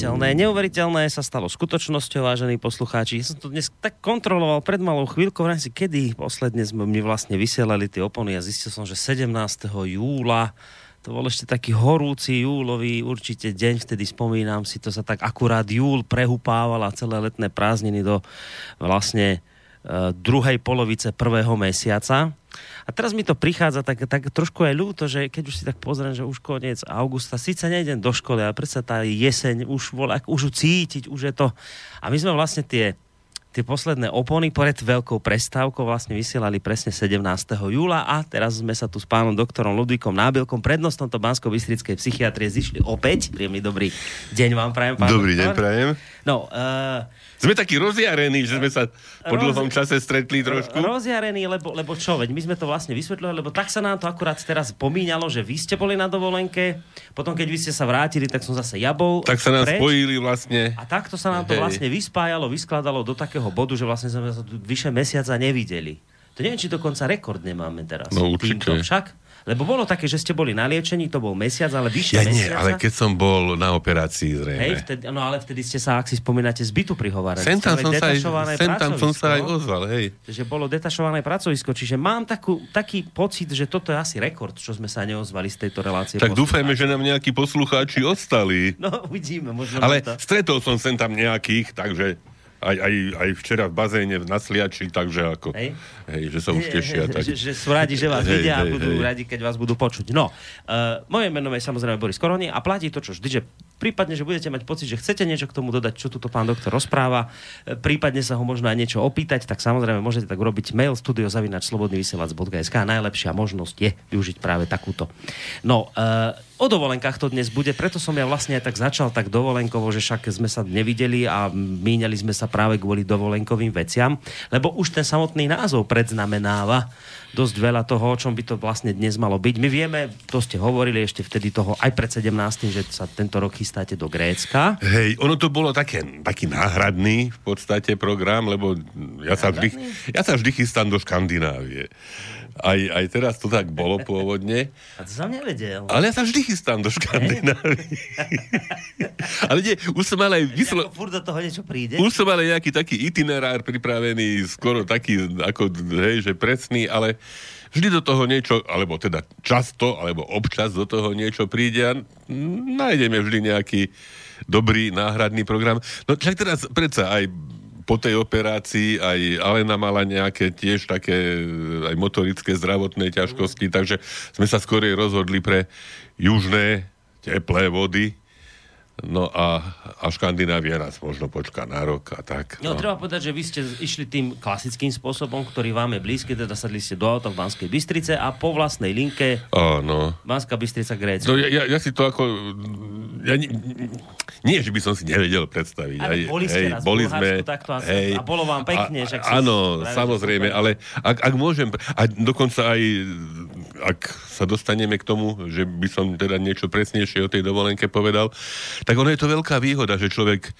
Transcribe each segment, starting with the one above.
Neuveriteľné, neuveriteľné sa stalo skutočnosťou, vážení poslucháči. Ja som to dnes tak kontroloval pred malou chvíľkou, v si kedy posledne sme mi vlastne vysielali tie opony a zistil som, že 17. júla to bol ešte taký horúci júlový určite deň, vtedy spomínam si, to sa tak akurát júl prehupával a celé letné prázdniny do vlastne uh, druhej polovice prvého mesiaca. A teraz mi to prichádza tak, tak trošku aj ľúto, že keď už si tak pozriem, že už koniec augusta, síce nejdem do školy, ale predsa tá jeseň už, volá, už cítiť, už je to... A my sme vlastne tie tie posledné opony pred veľkou prestávkou vlastne vysielali presne 17. júla a teraz sme sa tu s pánom doktorom Ludvíkom Nábilkom, prednostom to bansko bystrickej psychiatrie, zišli opäť. Príjemný dobrý deň vám prajem, pán Dobrý doktor. deň prajem. No, uh, sme takí rozjarení, že sme sa po Roz... dlhom čase stretli trošku. Rozjarení, lebo, lebo čo, veď my sme to vlastne vysvetľovali, lebo tak sa nám to akurát teraz pomíňalo, že vy ste boli na dovolenke, potom keď vy ste sa vrátili, tak som zase ja bol. Tak sa nám preč, spojili vlastne. A takto sa nám to Hej. vlastne vyspájalo, vyskladalo do takého bodu, že vlastne sme sa tu vyše mesiaca nevideli. To neviem, či dokonca rekord nemáme teraz. No, určite. Týmto. Však? Lebo bolo také, že ste boli na liečení, to bol mesiac, ale vyššie Ja nie, mesiaca. ale keď som bol na operácii zrejme. Hej, vtedy, no ale vtedy ste sa, ak si spomínate, z bytu prihovárali. sem tam som, sa aj, sem tam som sa aj ozval, hej. že bolo detašované pracovisko, čiže mám takú, taký pocit, že toto je asi rekord, čo sme sa neozvali z tejto relácie. Tak dúfajme, že nám nejakí poslucháči ostali. No, uvidíme, možno Ale to... stretol som sem tam nejakých, takže aj, aj, aj včera v bazéne na Sliači, takže ako, Hej. hej, že sa už tešia. Tak. že, že sú radi, že vás Hej, vidia a hej, budú hej. radi, keď vás budú počuť. No, uh, moje meno je samozrejme Boris Koroni a platí to, čo vždy, že prípadne, že budete mať pocit, že chcete niečo k tomu dodať, čo tuto pán doktor rozpráva, e, prípadne sa ho možno aj niečo opýtať, tak samozrejme môžete tak urobiť mail studiozavinačslobodnyvysielac.sk a najlepšia možnosť je využiť práve takúto. No, uh, o dovolenkách to dnes bude, preto som ja vlastne aj tak začal tak dovolenkovo, že však sme sa nevideli a míňali sme sa práve kvôli dovolenkovým veciam, lebo už ten samotný názov predznamenáva dosť veľa toho, o čom by to vlastne dnes malo byť. My vieme, to ste hovorili ešte vtedy toho aj pred 17. že sa tento rok chystáte do Grécka. Hej, ono to bolo také, taký náhradný v podstate program, lebo ja sa, vždy, ja sa vždy chystám do Škandinávie. Aj, aj teraz to tak bolo pôvodne. A to som nevedel. Ale ja sa vždy chystám do Škandinávie. ale nie, už som mal aj vyslo... Furt do toho niečo príde. Už som mal aj nejaký taký itinerár pripravený, skoro taký, ako, hej, že presný, ale vždy do toho niečo, alebo teda často, alebo občas do toho niečo príde a nájdeme vždy nejaký dobrý náhradný program. No však teraz predsa aj po tej operácii aj Alena mala nejaké tiež také aj motorické zdravotné ťažkosti, takže sme sa skorej rozhodli pre južné teplé vody. No a, a Škandinávia nás možno počká na rok a tak. No, treba povedať, že vy ste išli tým klasickým spôsobom, ktorý vám je blízky, teda sadli ste do auta v Banskej Bystrice a po vlastnej linke Áno. Banská Bystrica Grécko. No ja, ja, ja si to ako... Ja, nie, nie, že by som si nevedel predstaviť. Ale Aj, boli ste hej, raz boli sme, takto a sa- hej, a bolo vám pekne, a- si- Áno, že samozrejme, ale ak, ak môžem, a dokonca aj ak sa dostaneme k tomu, že by som teda niečo presnejšie o tej dovolenke povedal, tak ono je to veľká výhoda, že človek e,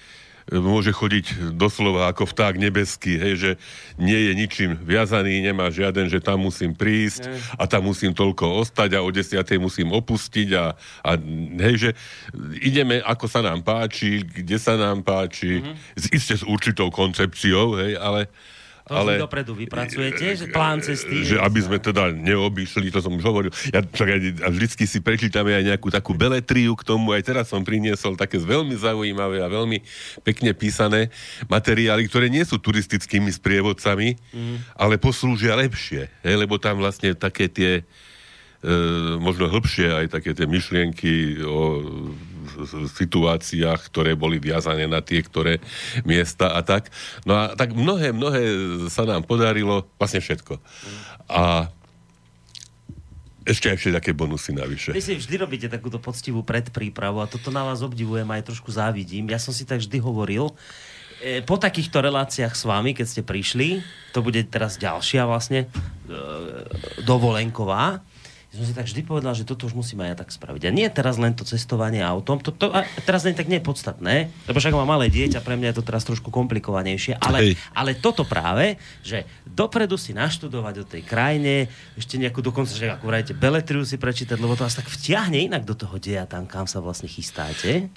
môže chodiť doslova ako vták nebeský, hej, že nie je ničím viazaný, nemá žiaden, že tam musím prísť a tam musím toľko ostať a o desiatej musím opustiť a, a hej, že ideme ako sa nám páči, kde sa nám páči, mm-hmm. iste s určitou koncepciou, hej, ale To ale, dopredu vypracujete, že plán cesty. že aby sme teda neobyšli, to som už hovoril. Ja však aj, a vždycky si prečítame aj nejakú takú beletriu k tomu. Aj teraz som priniesol také veľmi zaujímavé a veľmi pekne písané materiály, ktoré nie sú turistickými sprievodcami, mm. ale poslúžia lepšie. Hej, lebo tam vlastne také tie e, možno hĺbšie aj také tie myšlienky o situáciách, ktoré boli viazané na tie, ktoré miesta a tak. No a tak mnohé, mnohé sa nám podarilo, vlastne všetko. A ešte aj všetké bonusy navyše. Vy si vždy robíte takúto poctivú predprípravu a toto na vás obdivujem aj trošku závidím. Ja som si tak vždy hovoril, e, po takýchto reláciách s vami, keď ste prišli, to bude teraz ďalšia vlastne e, dovolenková, ja som si tak vždy povedal, že toto už musím aj ja tak spraviť. A nie teraz len to cestovanie autom, to, to a teraz len tak nie je podstatné, lebo však mám malé dieťa, pre mňa je to teraz trošku komplikovanejšie, ale, Hej. ale toto práve, že dopredu si naštudovať o tej krajine, ešte nejakú dokonca, že ako vrajete, beletriu si prečítať, lebo to vás tak vtiahne inak do toho deja tam, kam sa vlastne chystáte.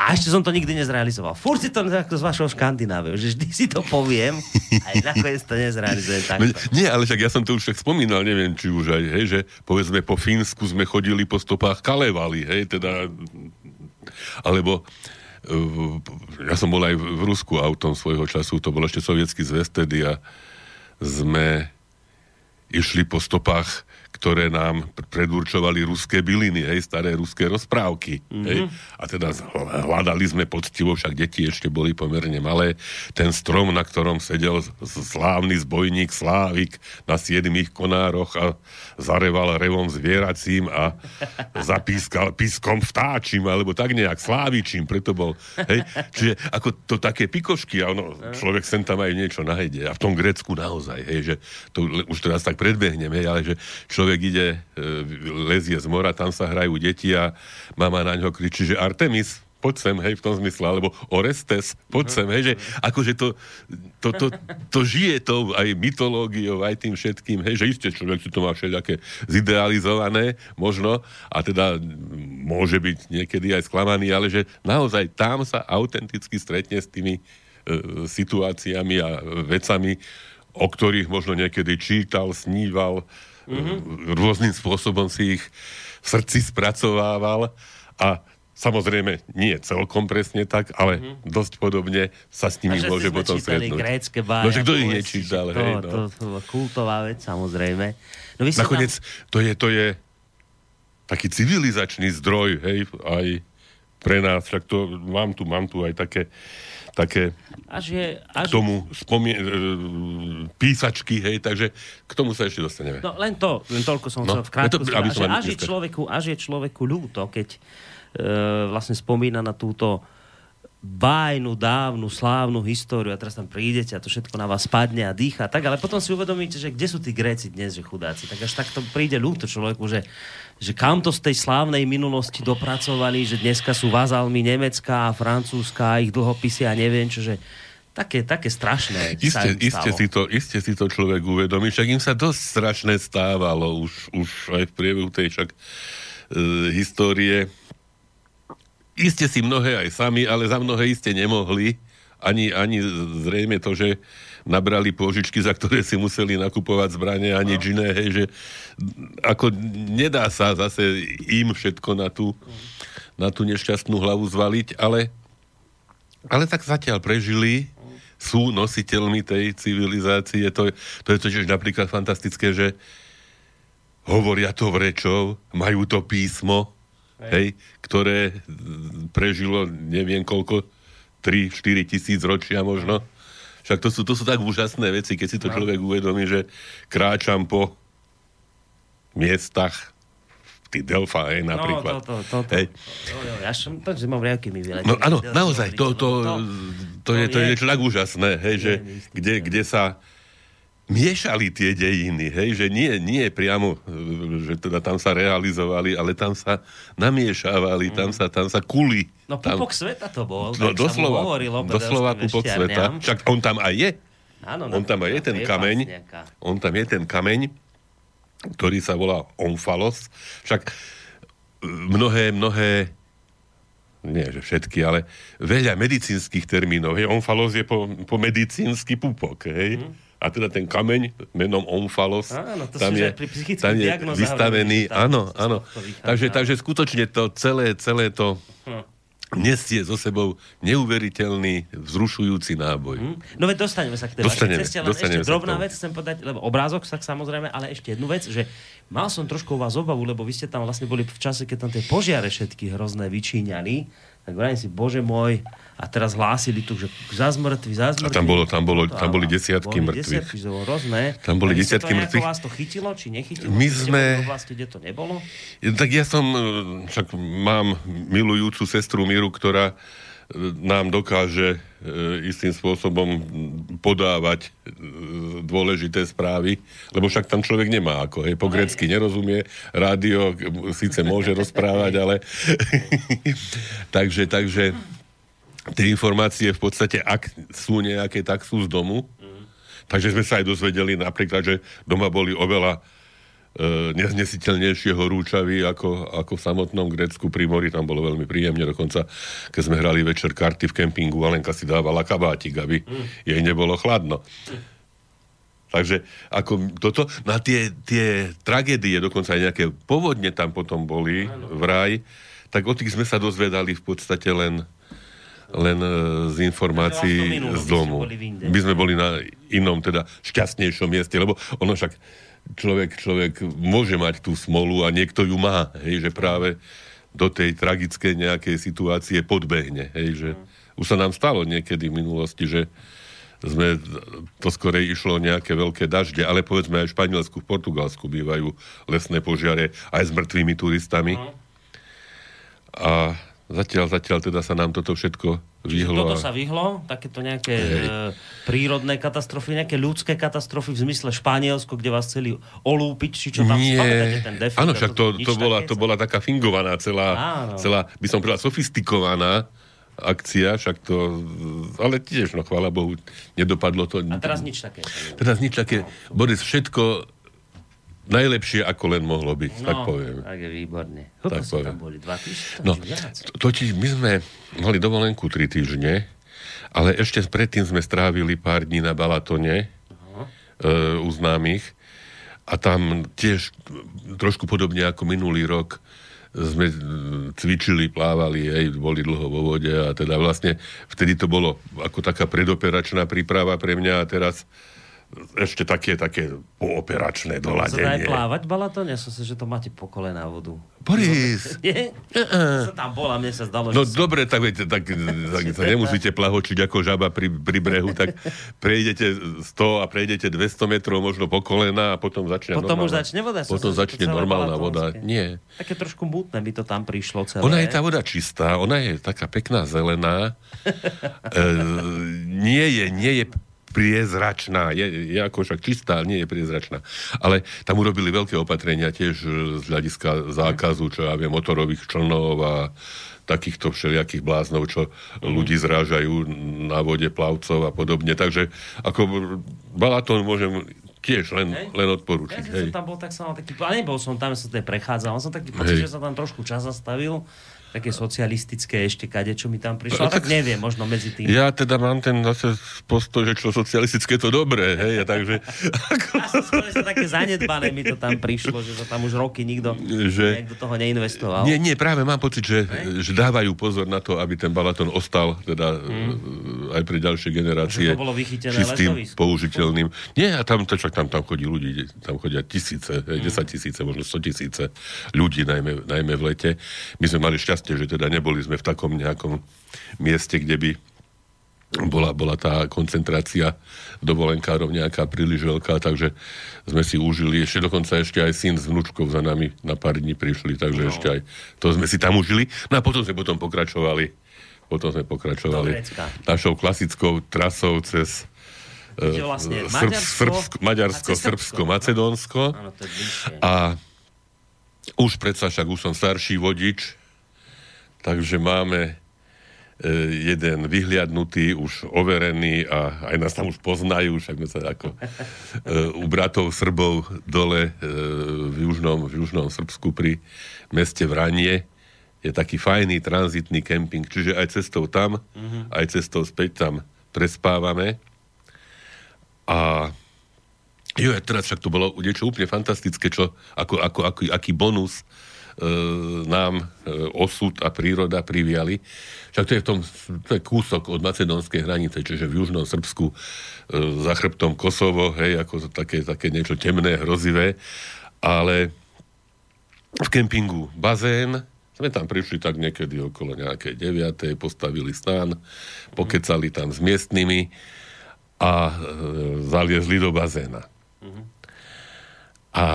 A ešte som to nikdy nezrealizoval. Fúr si to ako z vašho Škandináviou, že vždy si to poviem, aj nakoniec to nezrealizujem tak. No, nie, ale však ja som to už však spomínal, neviem, či už aj, hej, že povedzme po Fínsku sme chodili po stopách Kalevaly, hej, teda, alebo uh, ja som bol aj v Rusku autom svojho času, to bol ešte sovietský zväz tedy a sme išli po stopách ktoré nám predurčovali ruské byliny, hej, staré ruské rozprávky. Mm-hmm. Hej. A teda hľadali sme poctivo, však deti ešte boli pomerne malé, ten strom, na ktorom sedel slávny zbojník Slávik na siedmých konároch a zareval revom zvieracím a zapískal pískom vtáčim, alebo tak nejak slávičím, preto bol, hej. Čiže ako to také pikošky, a ono, človek sem tam aj niečo nájde. A v tom Grécku naozaj, hej, že to už teraz tak predbehnem, hej, ale že človek ide, e, lezie z mora, tam sa hrajú deti a mama na ňo kričí, že Artemis, poď sem, hej, v tom zmysle, alebo Orestes, poď sem, hej, že akože to, to, to, to žije to aj mytológiou, aj tým všetkým, hej, že isté človek si to má všelijaké zidealizované, možno, a teda môže byť niekedy aj sklamaný, ale že naozaj tam sa autenticky stretne s tými e, situáciami a vecami, o ktorých možno niekedy čítal, sníval, mm-hmm. rôznym spôsobom si ich v srdci spracovával a Samozrejme, nie celkom presne tak, ale mm-hmm. dosť podobne sa s nimi môže potom stretnúť. grécke bája. No, že kto ich nečítal, to, hej, no. To, to, to, kultová vec, samozrejme. No, Nakoniec, tam... to, je, to je taký civilizačný zdroj, hej, aj pre nás, však to mám tu, mám tu aj také také až je, až... k tomu spomie- e, písačky, hej, takže k tomu sa ešte dostaneme. No len to, len toľko som no, chcel v krátkosti. Až, až, je človeku, až je človeku ľúto, keď e, vlastne spomína na túto bájnu, dávnu, slávnu históriu a teraz tam prídete a to všetko na vás spadne a dýcha tak, ale potom si uvedomíte, že kde sú tí Gréci dnes, že chudáci. Tak až takto príde ľúto človeku, že, že kam to z tej slávnej minulosti dopracovali, že dneska sú vazalmi Nemecka a Francúzska a ich dlhopisy a neviem čo, že také, také strašné. Iste, iste, si to, iste si to človek uvedomí, však im sa dosť strašné stávalo už, už aj v priebehu tej však e, histórie iste si mnohé aj sami, ale za mnohé iste nemohli. Ani, ani zrejme to, že nabrali pôžičky, za ktoré si museli nakupovať zbranie a nič iné, hej, že ako nedá sa zase im všetko na tú, na tú nešťastnú hlavu zvaliť, ale, ale tak zatiaľ prežili, sú nositeľmi tej civilizácie. To, to je totiž napríklad fantastické, že hovoria to vrečov, majú to písmo, hej, ktoré prežilo neviem koľko, 3-4 tisíc ročia možno. Však to sú, to sú tak úžasné veci, keď si to no. človek uvedomí, že kráčam po miestach ty Delfa, hej, no, napríklad. No, to, to, to, to. Hej. Ja som to, mám riavky mi vyleteli. No áno, naozaj, to, to, to, to, je, to je niečo tak úžasné, hej, že kde, kde sa miešali tie dejiny, hej, že nie, nie priamo, že teda tam sa realizovali, ale tam sa namiešavali, mm. tam sa, tam sa kuli. No tam, pupok sveta to bol, no, doslova, hovorilo, doslova pupok sveta, však on tam aj je. Áno, on tam aj je ten kameň, on tam je ten kameň, ktorý sa volá Onfalos, však mnohé, mnohé nie že všetky, ale veľa medicínskych termínov. Hej, onfalos je po, po medicínsky pupok, hej. Mm a teda ten kameň menom Omfalos áno, to tam, je, tam je vystavený. Áno, áno. Takže, takže skutočne to celé, celé to hm. nesie so sebou neuveriteľný, vzrušujúci náboj. Hm. No veď dostaneme sa k tej dostaneme, ceste, dostaneme ešte drobná vec chcem povedať, lebo obrázok tak samozrejme, ale ešte jednu vec, že mal som trošku vás obavu, lebo vy ste tam vlastne boli v čase, keď tam tie požiare všetky hrozné vyčíňali, tak vrajím si, bože môj, a teraz hlásili tu, že za zmrtvý, za zmrtvý. A tam, bolo, tam, bolo, tam boli desiatky boli mŕtvych. Desiatky, rôzne. Tam boli desiatky mŕtvych. vás to chytilo, či nechytilo? My sme... Oblasti, kde to nebolo? Tak ja som, e, však mám milujúcu sestru Miru, ktorá e, nám dokáže e, istým spôsobom podávať dôležité správy, lebo však tam človek nemá ako, hej, po grecky nerozumie, rádio síce môže rozprávať, ale takže, takže tie informácie v podstate, ak sú nejaké, tak sú z domu. Mm. Takže sme sa aj dozvedeli napríklad, že doma boli oveľa neznesiteľnejšie horúčavy ako, ako v samotnom Grécku pri mori. Tam bolo veľmi príjemne. Dokonca, keď sme hrali večer karty v kempingu, Alenka si dávala kabátik, aby mm. jej nebolo chladno. Takže ako toto, na tie, tie tragédie, dokonca aj nejaké povodne tam potom boli v raj, tak o tých sme sa dozvedali v podstate len, len e, z informácií z domu. My sme boli na inom, teda šťastnejšom mieste, lebo ono však človek, človek môže mať tú smolu a niekto ju má, hej, že práve do tej tragickej nejakej situácie podbehne, hej, že už sa nám stalo niekedy v minulosti, že sme, to skorej išlo nejaké veľké dažde, ale povedzme aj v Španielsku, v Portugalsku bývajú lesné požiare aj s mŕtvými turistami. A Zatiaľ, zatiaľ teda sa nám toto všetko vyhlo. Toto sa vyhlo, takéto nejaké e, prírodné katastrofy, nejaké ľudské katastrofy v zmysle Španielsko, kde vás chceli olúpiť, či čo tam Nie. ten defekt, Áno, však to, to, to, bola, to bola taká fingovaná celá, celá by som povedal, sofistikovaná akcia, však to, ale tiež, no chvála Bohu, nedopadlo to. A teraz nič také. Teraz nič také. Boris, všetko najlepšie, ako len mohlo byť, no, tak poviem. tak je výborne. Koľko tak poviem. tam boli? Dva týždne? No, totiž my sme mali dovolenku tri týždne, ale ešte predtým sme strávili pár dní na Balatone uh-huh. e, u známych a tam tiež trošku podobne ako minulý rok sme cvičili, plávali, hej, boli dlho vo vode a teda vlastne vtedy to bolo ako taká predoperačná príprava pre mňa a teraz ešte také, také pooperačné doladenie. Sa dá plávať Balaton? Ja som si, že to máte po kolena vodu. Boris! Nie? Uh-uh. Sa tam bola, mne sa zdalo, No dobre, tak, viete, tak, tak sa nemusíte plahočiť ako žaba pri, pri brehu, tak prejdete 100 a prejdete 200 metrov možno po kolena a potom začne Potom normálna, už začne voda? Potom začne normálna voda. Nie. Také trošku mutné by to tam prišlo celé. Ona je tá voda čistá, ona je taká pekná zelená. e, nie je, nie je priezračná. Je, je ako však čistá, nie je priezračná. Ale tam urobili veľké opatrenia tiež z hľadiska zákazu, čo ja viem, motorových člnov a takýchto všelijakých bláznov, čo mm. ľudí zrážajú na vode plavcov a podobne. Takže ako Balaton môžem tiež len, hej. len odporúčiť. Ja hej. som tam bol tak som taký, ale nebol som tam, som sa prechádzal, som taký pocit, že sa tam trošku čas zastavil také socialistické ešte kade, čo mi tam prišlo. No, tak, tak neviem, možno medzi tým. Ja teda mám ten zase postoj, že čo socialistické to dobré, hej, a takže... Ja také zanedbané mi to tam prišlo, že to tam už roky nikto že... do toho neinvestoval. Nie, nie, práve mám pocit, že, že dávajú pozor na to, aby ten Balaton ostal teda hmm. aj pre ďalšie generácie že to bolo čistým, letovisko. použiteľným. Nie, a tam, to, čak, tam, tam chodí ľudí, tam chodia tisíce, hej, 10 tisíce, možno 100 tisíce ľudí, najmä, najmä v lete. My sme mali šťastie šťastie, že teda neboli sme v takom nejakom mieste, kde by bola, bola tá koncentrácia dovolenkárov nejaká príliš veľká, takže sme si užili, ešte dokonca ešte aj syn s vnúčkou za nami na pár dní prišli, takže no. ešte aj to sme si tam užili. No a potom sme potom pokračovali potom sme pokračovali našou klasickou trasou cez uh, vlastne Maďarsko, Srbsko, Maďarsko, Srbsko, Macedónsko. a už predsa však už som starší vodič, Takže máme e, jeden vyhliadnutý, už overený a aj nás tam už poznajú, však sme sa ako e, u bratov Srbov dole e, v, južnom, v južnom Srbsku pri meste Vranie je taký fajný tranzitný kemping, čiže aj cestou tam, mm-hmm. aj cestou späť tam prespávame. A jo, teraz však to bolo niečo úplne fantastické, čo, ako, ako, ako, aký bonus nám e, osud a príroda priviali. Však to je v tom, to je kúsok od macedónskej hranice, čiže v južnom Srbsku e, za chrbtom Kosovo, hej, ako také, také niečo temné, hrozivé, ale v kempingu bazén, sme tam prišli tak niekedy okolo nejakej 9. postavili stán, pokecali tam s miestnymi a e, zaliezli do bazéna. Mm-hmm. A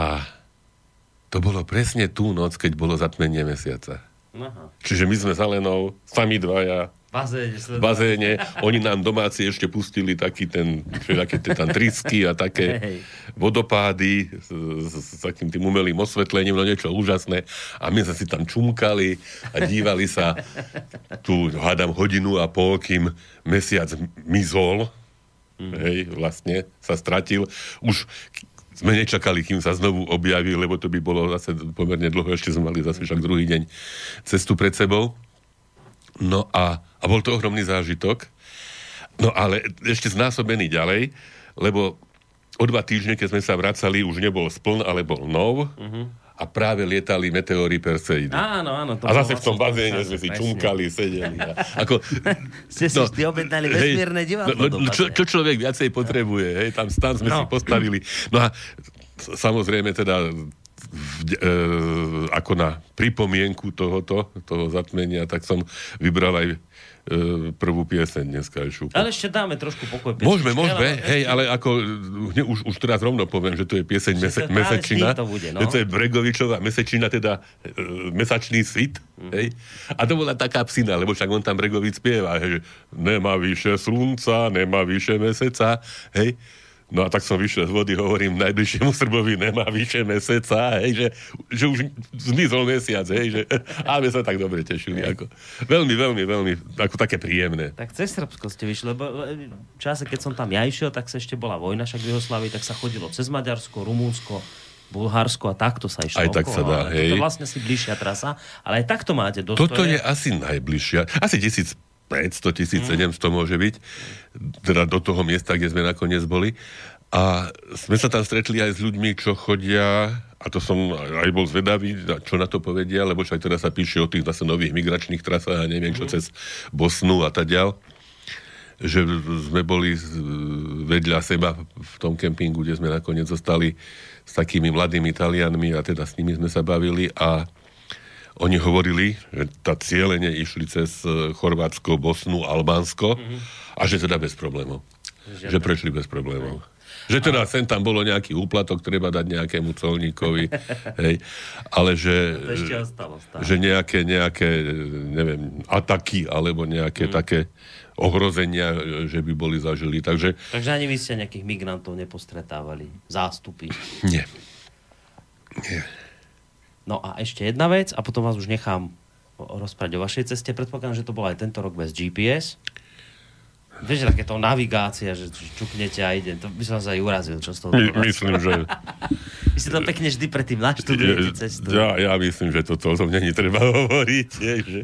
to bolo presne tú noc, keď bolo zatmenie mesiaca. Aha. Čiže my sme za Lenou, sami dvaja, bazéne, v bazéne. Oni nám domáci ešte pustili taký ten, také tam trisky a také hey. vodopády s, s, s takým tým umelým osvetlením, no niečo úžasné. A my sme si tam čumkali a dívali sa tu, hádam, hodinu a pol, kým mesiac mizol, mm. hej, vlastne sa stratil. Už sme nečakali, kým sa znovu objaví, lebo to by bolo zase pomerne dlho, ešte sme mali zase však druhý deň cestu pred sebou. No a, a bol to ohromný zážitok. No ale ešte znásobený ďalej, lebo o dva týždne, keď sme sa vracali, už nebol spln, ale bol nov. Uh-huh a práve lietali meteóry Perseidy. Áno, áno. To a zase v tom bazéne sme si čunkali, sedeli. A, ako, Ste si no, vždy objednali vesmírne divadlo. No, no, čo, čo človek viacej potrebuje, hej, tam, tam sme no. si postavili. No a samozrejme teda e, ako na pripomienku tohoto, toho zatmenia, tak som vybral aj prvú pieseň dneska. Šupa. Ale ešte dáme trošku pokoj. Môžeme, môžeme, hej, ale ako, už, už teraz rovno poviem, že to je pieseň mese, Mesečina. To, bude, no? to je Bregovičová Mesečina, teda e, Mesačný svit. Mm. Hej. A to bola taká psina, lebo však on tam Bregovič spieva, hej, že nemá vyše slunca, nemá vyše meseca, hej. No a tak som vyšiel z vody, hovorím najbližšiemu Srbovi, nemá vyše meseca, hej, že, že už zmizol mesiac, hej, že, a my sa tak dobre tešili. Ako, veľmi, veľmi, veľmi, ako také príjemné. Tak cez Srbsko ste vyšli, lebo v čase, keď som tam ja išiel, tak sa ešte bola vojna však v Juhoslavii, tak sa chodilo cez Maďarsko, Rumúnsko, Bulharsko a takto sa išlo. Aj tak sa dá, hej. To je vlastne si bližšia trasa, ale aj takto máte dosť. Toto je asi najbližšia. Asi 1500, 1700 mm. môže byť teda do toho miesta, kde sme nakoniec boli. A sme sa tam stretli aj s ľuďmi, čo chodia, a to som aj bol zvedavý, čo na to povedia, lebo však teda sa píše o tých zase nových migračných trasách a neviem čo mhm. cez Bosnu a tak ďal že sme boli vedľa seba v tom kempingu, kde sme nakoniec zostali s takými mladými Talianmi a teda s nimi sme sa bavili a oni hovorili, že tá cieľene išli cez e, Chorvátsko, Bosnu, Albánsko mm-hmm. a že teda bez problémov. Žiadne. Že prešli bez problémov. Že teda a... sem tam bolo nejaký úplatok, treba dať nejakému colníkovi, hej, ale že, že nejaké, nejaké, neviem, ataky alebo nejaké mm. také ohrozenia, že by boli zažili. Takže, Takže ani vy ste nejakých migrantov nepostretávali? Zástupy? Nie. Nie. No a ešte jedna vec, a potom vás už nechám rozprávať o vašej ceste. Predpokladám, že to bolo aj tento rok bez GPS. Vieš, takéto navigácia, že čuknete a ide. To by som sa aj urazil, čo z toho My, Myslím, že... Vy si to pekne vždy predtým naštudujete cestu. Ja, ja myslím, že toto o tom není treba hovoriť. Je, že,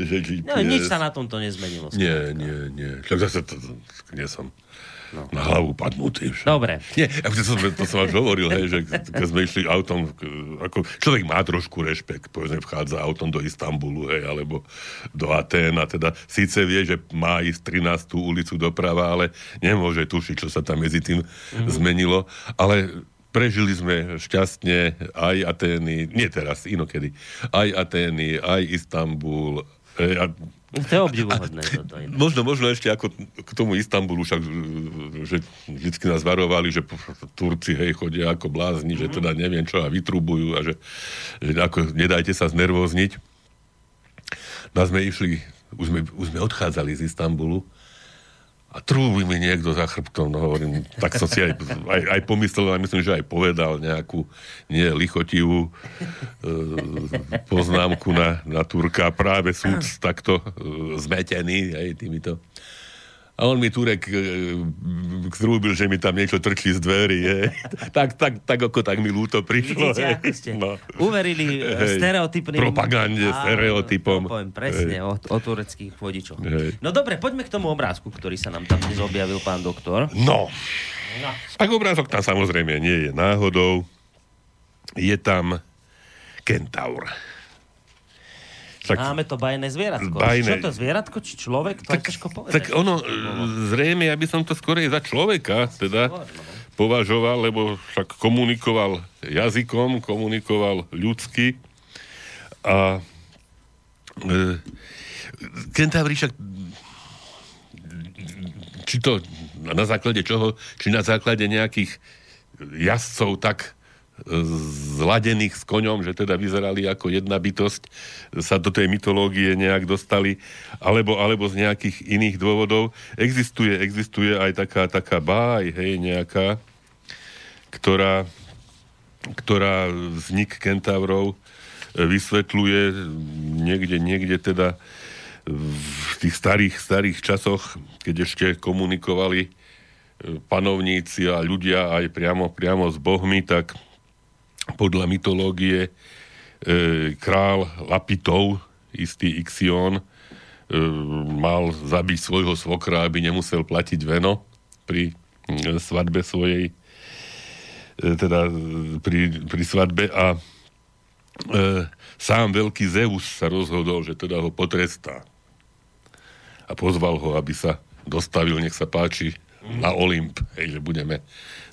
že GPS... No, nič sa na tomto nezmenilo. Nie, nie, nie. Však zase to, to, nie som no. na hlavu padnutý. Však. Dobre. Nie, to som, to som až hovoril, hej, že keď sme išli autom, ako človek má trošku rešpekt, povedzme, vchádza autom do Istanbulu, hej, alebo do Atén a teda síce vie, že má ísť 13. ulicu doprava, ale nemôže tušiť, čo sa tam medzi tým mm-hmm. zmenilo, ale prežili sme šťastne aj Atény, nie teraz, inokedy, aj Atény, aj Istanbul, a to je obdivuhodné. Toto možno, možno ešte ako k tomu Istanbulu, však, že vždy nás varovali, že Turci hej, chodia ako blázni, mm-hmm. že teda neviem čo a vytrubujú a že, že ako, nedajte sa znervozniť. No sme išli, už sme, už sme odchádzali z Istanbulu a trúbi mi niekto za chrbtom, no hovorím, tak som si aj, aj, aj pomyslel, a myslím, že aj povedal nejakú nie lichotivú e, poznámku na, na Turka. Práve súd takto e, zmetený aj týmito a on mi Turek e, zrúbil, že mi tam niečo trčí z dverí. Je. tak, tak, tak ako tak mi ľúto prišlo. Vidíte, ako ste no. uverili e, hej. stereotypným... Propagande, Á, stereotypom. Poviem presne o, o tureckých vodičoch. Hej. No dobre, poďme k tomu obrázku, ktorý sa nám tam dnes objavil, pán doktor. No. no. Tak obrázok tam samozrejme nie je náhodou. Je tam kentaur. Tak, Máme to bajné zvieratko. Bajné. Čo to zvieratko, či človek? To tak, ťažko povedať. Tak ono, zrejme, ja by som to skorej za človeka teda Skôr, no. považoval, lebo však komunikoval jazykom, komunikoval ľudsky a e, kentavri však či to na základe čoho, či na základe nejakých jazdcov tak zladených s koňom, že teda vyzerali ako jedna bytosť, sa do tej mytológie nejak dostali, alebo, alebo z nejakých iných dôvodov. Existuje, existuje aj taká, taká báj, hej, nejaká, ktorá, ktorá vznik kentavrov vysvetľuje niekde, niekde teda v tých starých, starých časoch, keď ešte komunikovali panovníci a ľudia aj priamo, priamo s bohmi, tak podľa mytológie e, král Lapitov, istý Ixion, e, mal zabiť svojho svokra, aby nemusel platiť veno pri e, svadbe svojej, e, teda pri, pri svadbe a e, sám veľký Zeus sa rozhodol, že teda ho potrestá. A pozval ho, aby sa dostavil, nech sa páči, na Olymp, hej, že budeme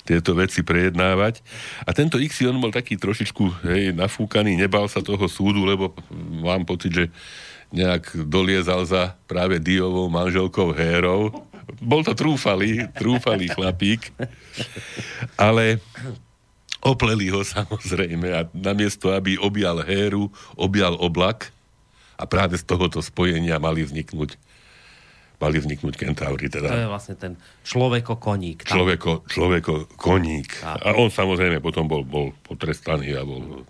tieto veci prejednávať. A tento Ixion bol taký trošičku hej, nafúkaný, nebal sa toho súdu, lebo mám pocit, že nejak doliezal za práve Diovou manželkou Hérou. Bol to trúfalý, trúfalý chlapík. Ale opleli ho samozrejme a namiesto, aby objal Héru, objal oblak a práve z tohoto spojenia mali vzniknúť mali vzniknúť kentauri. Teda. To je vlastne ten človeko-koník. Človeko, človeko-koník. A. a on samozrejme potom bol, bol potrestaný a bol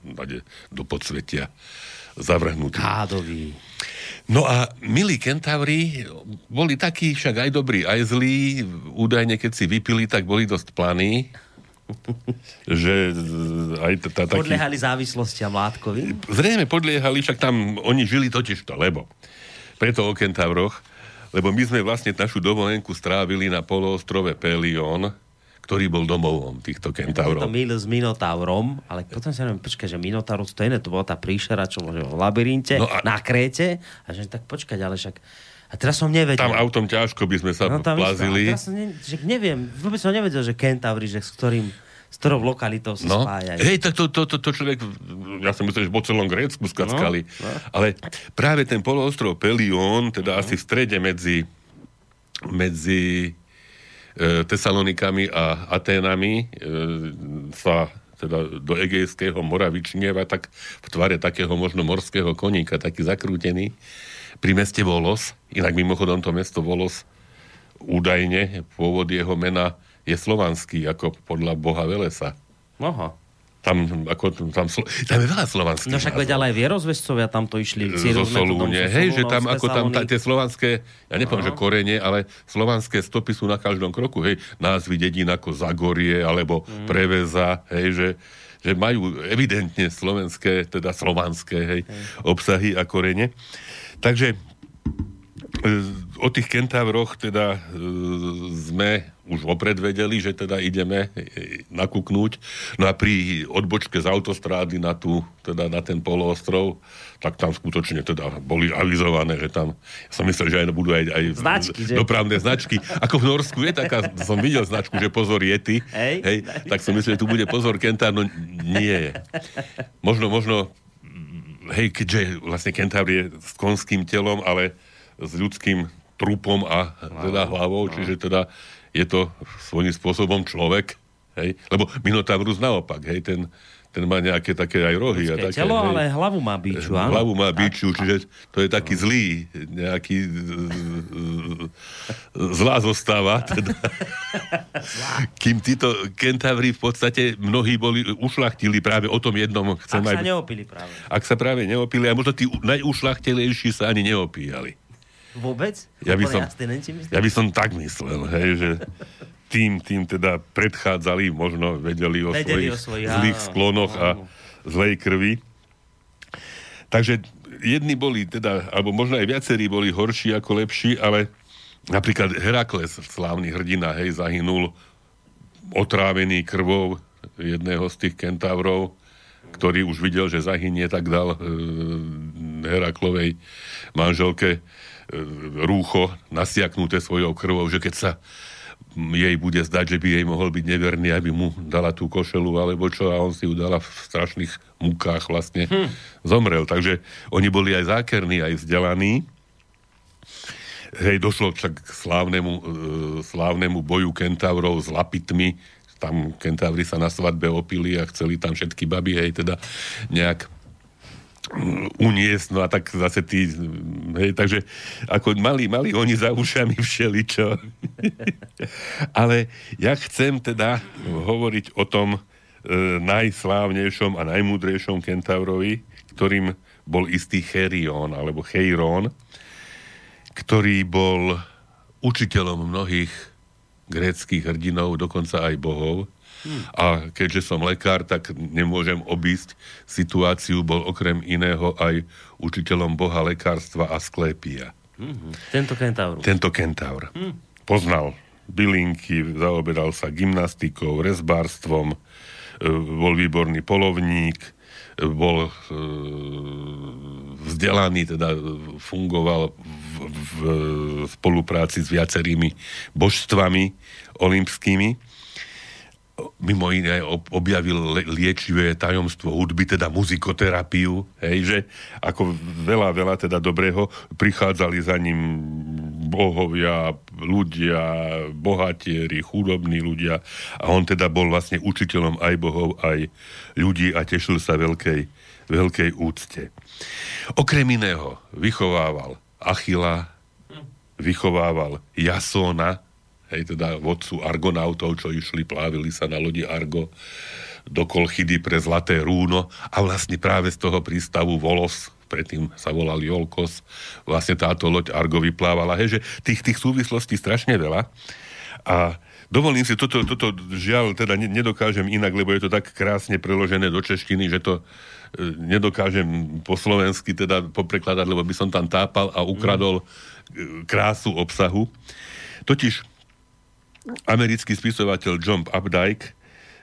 do podsvetia zavrhnutý. Kádový. No a milí kentauri boli takí však aj dobrí, aj zlí. Údajne, keď si vypili, tak boli dosť planí. že aj t- t- taký... Podliehali závislosti a mládkovi? Zrejme podliehali, však tam oni žili totiž to, lebo preto o kentavroch lebo my sme vlastne našu dovolenku strávili na poloostrove Pelion, ktorý bol domovom týchto kentaurov. To mýl s Minotaurom, ale potom sa neviem, počkaj, že Minotaurus to iné, to bola tá príšera, čo bolo v labyrinte, no a... na Kréte, a že tak počkať, ale však a teraz som nevedel. Tam autom ťažko by sme sa no, plazili. Teraz som ne, že neviem, vôbec som nevedel, že kentauri, že s ktorým s ktorou lokalitou sa no. spájajú. Hej, tak to, to, to, to človek, ja som myslel, že po celom Grécku skackali. No, no. Ale práve ten poloostrov Pelion, teda no. asi v strede medzi, medzi e, Tesalonikami a Aténami e, sa teda do Egejského mora vyčnieva tak v tvare takého možno morského koníka, taký zakrútený. Pri meste Volos, inak mimochodom to mesto Volos údajne, pôvod jeho mena je slovanský, ako podľa Boha Velesa. Aha. Tam, ako, tam, tam je veľa slovanských. No však veď ale aj vierozvescovia tam to išli. Zo Solúne. Hej, že tam ako tam tá, tie slovanské, ja nepoviem, že korene, ale slovanské stopy sú na každom kroku. Hej, názvy dedín ako Zagorie alebo mm. Preveza, hej, že, že majú evidentne slovenské, teda slovanské, hej, hej. obsahy a korene. Takže o tých kentavroch teda e, sme už opred vedeli, že teda ideme e, nakúknúť. No a pri odbočke z autostrády na, tú, teda na ten poloostrov, tak tam skutočne teda boli avizované, že tam, ja som myslel, že aj budú aj, aj značky, že? dopravné značky. Ako v Norsku je taká, som videl značku, že pozor Yeti, hej, hej tak som myslel, že tu bude pozor Kentár, no nie je. Možno, možno, hej, keďže vlastne Kentár je s konským telom, ale s ľudským trupom a teda hlavou, čiže teda je to svojím spôsobom človek, hej? Lebo Minotaurus naopak, hej, ten, ten má nejaké také aj rohy. a také, telo, hej, ale hlavu má biču, áno? Hlavu má biču, čiže to je taký zlý, nejaký zlá zostáva. Teda. Kým títo kentavri v podstate mnohí boli ušlachtili práve o tom jednom. Chcem Ak aj, sa neopili práve. Ak sa práve neopili, a možno tí najušlachtelejší sa ani neopíjali. Vôbec? Ja by, som, ja by som tak myslel, hej, že tým, tým teda predchádzali, možno vedeli o vedeli svojich, o svojich zlých áno, sklonoch áno. a zlej krvi. Takže jedni boli teda, alebo možno aj viacerí boli horší ako lepší, ale napríklad Herakles, slávny hrdina, hej, zahynul otrávený krvou jedného z tých kentavrov, ktorý už videl, že zahynie, tak dal e, Heraklovej manželke rúcho nasiaknuté svojou krvou, že keď sa jej bude zdať, že by jej mohol byť neverný, aby mu dala tú košelu alebo čo a on si ju dala v strašných múkách vlastne hm. zomrel. Takže oni boli aj zákerní, aj vzdelaní. Hej, došlo však k slávnemu, e, slávnemu boju kentaurov s lapitmi. Tam kentauri sa na svadbe opili a chceli tam všetky baby, hej, teda nejak uniesť, no a tak zase tí, hej, takže ako mali, mali oni za ušami všeličo. Ale ja chcem teda hovoriť o tom e, najslávnejšom a najmúdrejšom kentaurovi, ktorým bol istý Cherion, alebo Cheiron, ktorý bol učiteľom mnohých gréckých hrdinov, dokonca aj bohov. Hmm. A keďže som lekár, tak nemôžem obísť situáciu, bol okrem iného aj učiteľom boha lekárstva Asklépia. Hmm. Tento kentaur. Tento kentaur. Hmm. Poznal bylinky, zaoberal sa gymnastikou, rezbárstvom, e, bol výborný polovník, e, bol e, vzdelaný, teda fungoval v, v spolupráci s viacerými božstvami olympskými mimo iné objavil liečivé tajomstvo hudby, teda muzikoterapiu, hej, že ako veľa, veľa teda dobrého prichádzali za ním bohovia, ľudia, bohatieri, chudobní ľudia a on teda bol vlastne učiteľom aj bohov, aj ľudí a tešil sa veľkej, veľkej úcte. Okrem iného vychovával Achila, vychovával Jasóna, hej, teda vodcu argonautov, čo išli, plávili sa na lodi Argo do Kolchidy pre Zlaté rúno a vlastne práve z toho prístavu Volos, predtým sa volal Jolkos, vlastne táto loď Argo vyplávala. Hej, že tých, tých súvislostí strašne veľa. A dovolím si, toto, toto žiaľ teda nedokážem inak, lebo je to tak krásne preložené do češtiny, že to e, nedokážem po slovensky teda poprekladať, lebo by som tam tápal a ukradol mm. krásu obsahu. Totiž americký spisovateľ John Updike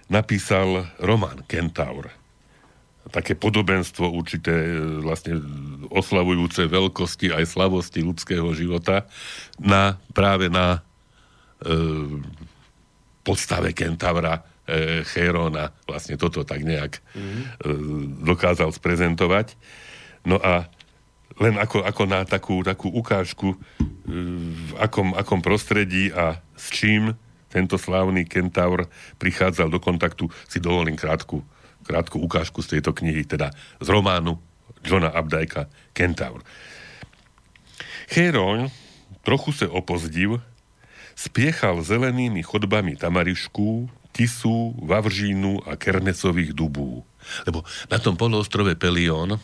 napísal román Kentaur. Také podobenstvo určité e, vlastne oslavujúce veľkosti aj slavosti ľudského života na, práve na e, podstave Kentaura e, Chérona. Vlastne toto tak nejak mm-hmm. e, dokázal sprezentovať. No a len ako, ako na takú, takú ukážku, e, v akom, akom prostredí a s čím tento slávny kentaur prichádzal do kontaktu, si dovolím krátku, krátku ukážku z tejto knihy, teda z románu Johna Abdajka Kentaur. Chéroň, trochu se opozdiv, spiechal zelenými chodbami tamarišku, tisu, vavržínu a kernesových dubú. Lebo na tom poloostrove Pelion,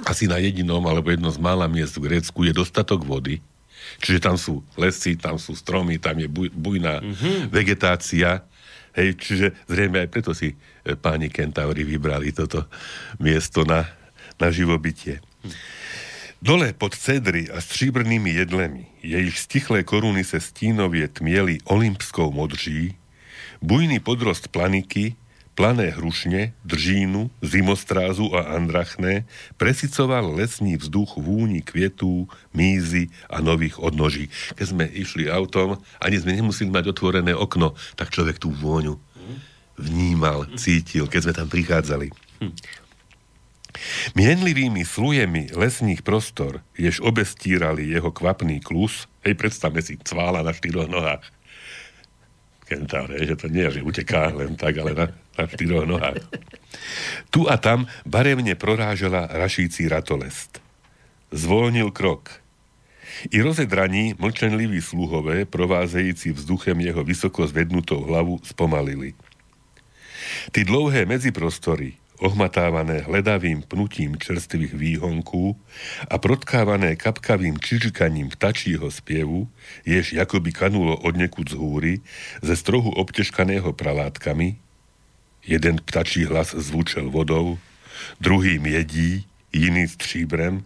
asi na jedinom alebo jedno z mála miest v Grécku je dostatok vody, čiže tam sú lesy, tam sú stromy, tam je buj, bujná mm-hmm. vegetácia, hej, čiže zrejme aj preto si e, páni kentauri vybrali toto miesto na, na živobytie. Dole pod cedry a stříbrnými jedlemi, jejich stichlé koruny se stínovie tmieli olympskou modří, bujný podrost planiky plané hrušne, držínu, zimostrázu a andrachné, presicoval lesný vzduch vúni kvietú, mízy a nových odnoží. Keď sme išli autom, ani sme nemuseli mať otvorené okno, tak človek tú vôňu vnímal, cítil, keď sme tam prichádzali. Mienlivými slujemi lesných prostor, jež obestírali jeho kvapný klus, hej, predstavme si, cvála na štyroch nohách, kentaur, že to nie, že uteká len tak, ale na, na štyroch nohách. Tu a tam barevne prorážela rašící ratolest. Zvolnil krok. I rozedraní mlčenliví sluhové, provázející vzduchem jeho vysoko zvednutou hlavu, spomalili. Ty dlouhé medziprostory, ohmatávané hledavým pnutím čerstvých výhonků a protkávané kapkavým čižikaním vtačího spievu, jež jakoby kanulo od nekud z húry, ze strohu obteškaného pralátkami, jeden ptačí hlas zvučel vodou, druhý miedí, iný stříbrem,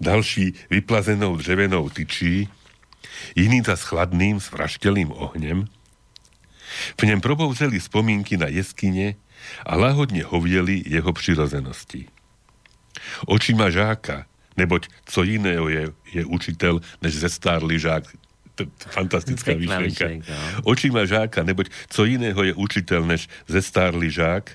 další vyplazenou dřevenou tyčí, iný za chladným, svraštelým ohnem. V ňom probouzeli spomínky na jeskyne, a lahodne hovieli jeho přirozenosti. Očima žáka, neboť co iného je, je učiteľ, než zestárly žák. Fantastická myšlenka. No. Očima žáka, neboť co iného je učiteľ, než zestárly žák,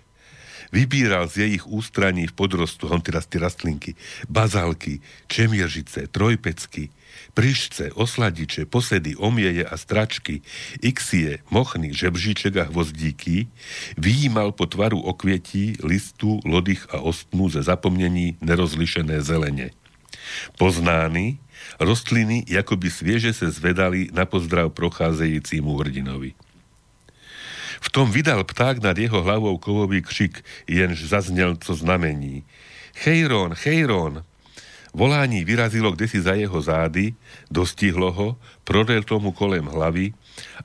vybíral z jejich ústraní v podrostu, on teraz tie rastlinky, bazálky, čemieržice, trojpecky, Prišce, osladiče, posedy, omieje a stračky, ixie, mochny, žebříček a hvozdíky vyjímal po tvaru okvietí, listu, lodých a ostnú ze zapomnení nerozlišené zelene. Poznány, rostliny jakoby svieže se zvedali na pozdrav procházejícímu hrdinovi. V tom vydal pták nad jeho hlavou kovový křik, jenž zaznel co znamení. Chejron, chejron! Volání vyrazilo kdesi za jeho zády, dostihlo ho, prodel tomu kolem hlavy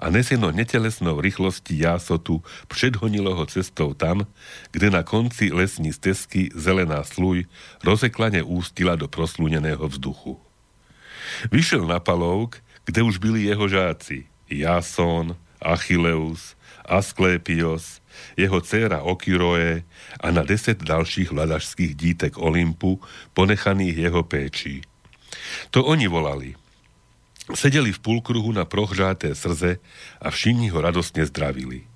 a neseno netelesnou rýchlosti jásotu předhonilo ho cestou tam, kde na konci lesní stezky zelená sluj rozeklane ústila do proslúneného vzduchu. Vyšiel na palouk, kde už byli jeho žáci. Jason, Achilleus, Asklepios, jeho dcéra Okyroe a na deset ďalších vladašských dítek Olympu, ponechaných jeho péči. To oni volali. Sedeli v púlkruhu na prohřáté srze a všichni ho radostne zdravili.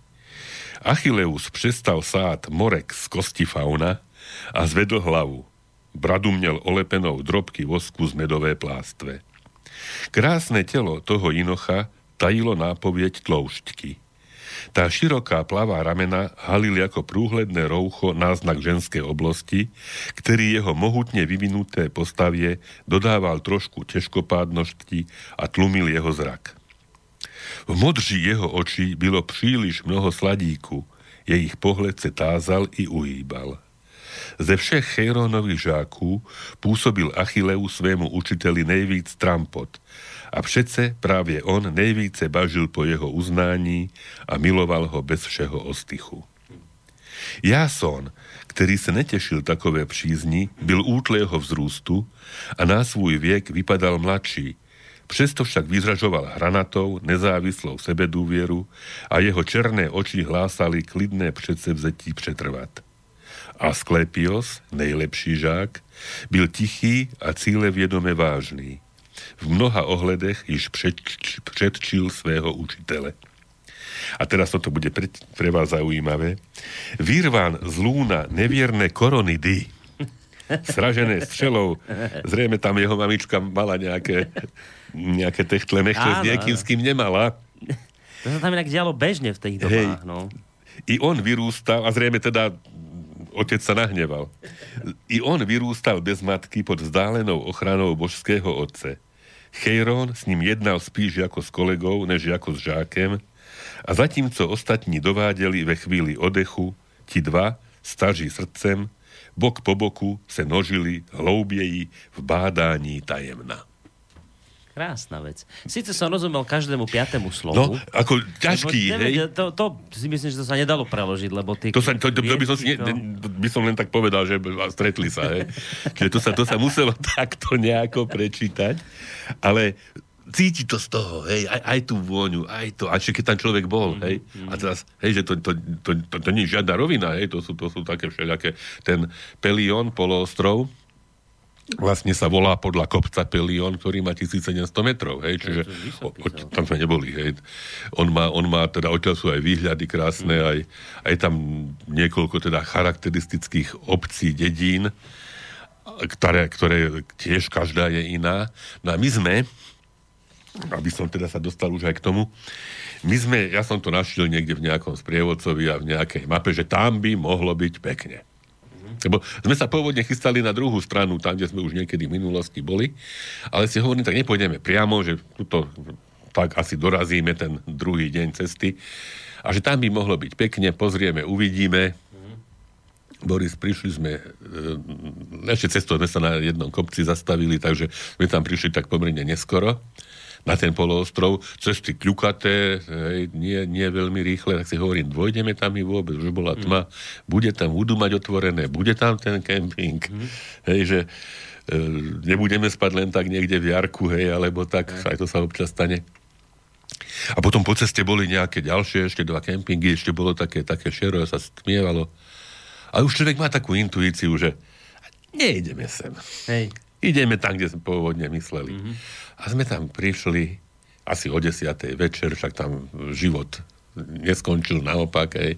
Achilleus přestal sát morek z kosti fauna a zvedol hlavu. Bradu měl olepenou drobky vosku z medové plástve. Krásne telo toho inocha tajilo nápovieť tloušťky. Tá široká plavá ramena halili ako prúhledné roucho náznak ženskej oblasti, ktorý jeho mohutne vyvinuté postavie dodával trošku ťažkopádnosti a tlumil jeho zrak. V modří jeho očí bylo příliš mnoho sladíku, jejich pohled se tázal i uhýbal. Ze všech Chejrónových žáků pôsobil Achilleu svému učiteli nejvíc trampot a všetce právě on nejvíce bažil po jeho uznání a miloval ho bez všeho ostychu. Jason, ktorý sa netešil takové přízni, byl útlého vzrústu a na svůj viek vypadal mladší, Přesto však vyzražoval hranatou, nezávislou sebedúvieru a jeho černé oči hlásali klidné predsevzetí přetrvat. Asklepios, nejlepší žák, byl tichý a cíle vědome vážný v mnoha ohledech již predčil svého učitele. A teraz toto bude pre, pre vás zaujímavé. Vyrván z lúna nevierne koronidy, sražené strelou. Zrejme tam jeho mamička mala nejaké, nejaké techtle nechce s niekým, s kým nemala. To sa tam inak dialo bežne v tých dobách, Hej. no. I on vyrústal, a zrejme teda otec sa nahneval. I on vyrústal bez matky pod vzdálenou ochranou božského otce. Chejron s ním jednal spíš ako s kolegou, než ako s žákem a zatímco ostatní dovádeli ve chvíli odechu, ti dva, staží srdcem, bok po boku se nožili hlouběji v bádání tajemna. Krásna vec. Sice som rozumel každému piatému slovu. No, ako ťažký, lebo, hej? To, to, si myslím, že to sa nedalo preložiť, lebo ty... To, sa, to, to, to by, som si, ne, by som len tak povedal, že stretli sa, hej? Čiže to sa, to sa muselo takto nejako prečítať, ale cíti to z toho, hej, aj, aj tú vôňu, aj to, a keď tam človek bol, mm-hmm. hej, a teraz, hej, že to, to, to, to, to nie je žiadna rovina, hej, to sú, to sú také všelijaké, ten Pelion, poloostrov, vlastne sa volá podľa kopca Pelion, ktorý má 1700 metrov, hej, čiže o, o, tam sme neboli, hej. On má, on má teda, odtiaľ sú aj výhľady krásne, mm. aj, aj tam niekoľko teda charakteristických obcí, dedín, ktoré, ktoré tiež každá je iná. No a my sme, aby som teda sa dostal už aj k tomu, my sme, ja som to našiel niekde v nejakom sprievodcovi a v nejakej mape, že tam by mohlo byť pekne. Lebo sme sa pôvodne chystali na druhú stranu, tam, kde sme už niekedy v minulosti boli, ale si hovorím, tak nepôjdeme priamo, že tuto tak asi dorazíme ten druhý deň cesty. A že tam by mohlo byť pekne, pozrieme, uvidíme. Boris, prišli sme, e, ešte cestou sme sa na jednom kopci zastavili, takže sme tam prišli tak pomerne neskoro na ten poloostrov, cesty kľukaté, hej, nie, nie veľmi rýchle, tak si hovorím, dvojdeme tam i vôbec, už bola tma, mm. bude tam, budú mať otvorené, bude tam ten kemping, mm. hej, že e, nebudeme spať len tak niekde v jarku, hej, alebo tak, mm. aj to sa občas stane. A potom po ceste boli nejaké ďalšie, ešte dva kempingy, ešte bolo také, také šero, sa stmievalo. A už človek má takú intuíciu, že nejdeme sem. Hej. Ideme tam, kde sme pôvodne mysleli. Mm-hmm. A sme tam prišli asi o desiatej večer, však tam život neskončil naopak. Aj.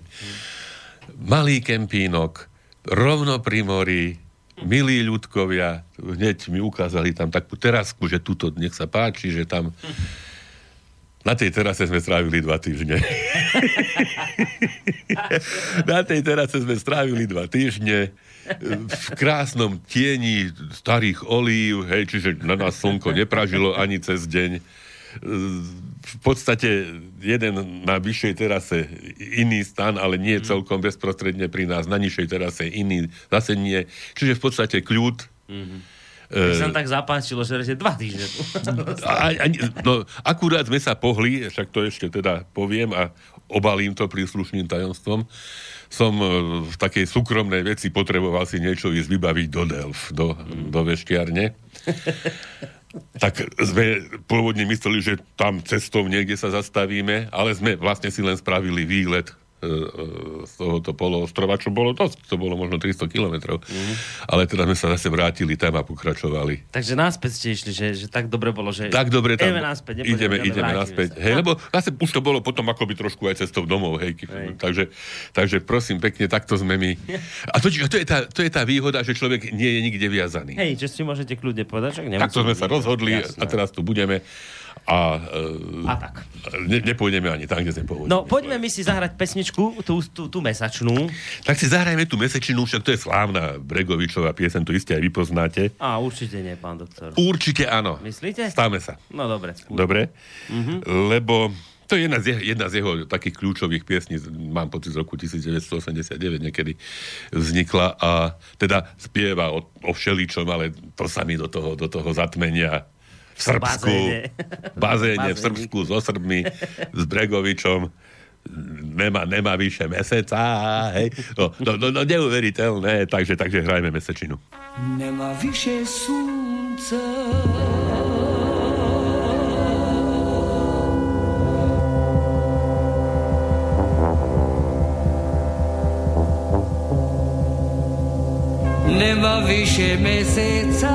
Malý kempínok, rovno pri mori, milí ľudkovia, hneď mi ukázali tam takú terasku, že tuto nech sa páči, že tam na tej terase sme strávili dva týždne. na tej terase sme strávili dva týždne v krásnom tieni starých olív, hej, čiže na nás slnko nepražilo ani cez deň. V podstate jeden na vyššej terase iný stan, ale nie mm. celkom bezprostredne pri nás, na nižšej terase iný, zase nie. Čiže v podstate kľud. Mm-hmm. Uh, sa tak zapáčilo, že ste dva týždne tu. a, a, no, akurát sme sa pohli, však to ešte teda poviem a obalím to príslušným tajomstvom, som e, v takej súkromnej veci potreboval si niečo ísť vybaviť do Delf, do, do veštiarne. tak sme pôvodne mysleli, že tam cestou niekde sa zastavíme, ale sme vlastne si len spravili výlet E, e, z tohoto poloostrova, čo bolo dosť, to bolo možno 300 kilometrov. Mm. Ale teda sme sa zase vrátili tam a pokračovali. Takže náspäť ste išli, že, že tak dobre bolo, že tak dobre tam ideme náspäť, ideme, ideme náspäť. Hej, lebo zase už to bolo potom akoby trošku aj cestou domov, hej. hej. Takže, takže prosím pekne, takto sme my. A to, to, je tá, to je tá výhoda, že človek nie je nikde viazaný. Hej, že si môžete kľudne povedať, že Takto sme sa rozhodli jasné. a teraz tu budeme a, uh, a tak. Ne, nepôjdeme ani tam, kde sme pôvodili. No, poďme my si zahrať pesničku, tú, tú, tú mesačnú. Tak si zahrajme tú mesačnú, však to je slávna Bregovičová piesen, to iste aj vy poznáte. A určite nie, pán doktor. Určite áno. Myslíte? Stáme sa. No dobre. Skúr. Dobre, uh-huh. lebo to je jedna z, jeho, jedna z jeho takých kľúčových piesní, mám pocit z roku 1989 niekedy vznikla a teda spieva o, o všeličom, ale to sa mi do toho, do toho zatmenia v Srbsku, bazéne, bazéne v Srbsku so Srbmi, s Bregovičom, nemá, nemá vyše meseca, hej. No, no, no, no neuveriteľné, takže, takže hrajme mesečinu. Nemá vyše slunca, Nemá vyše meseca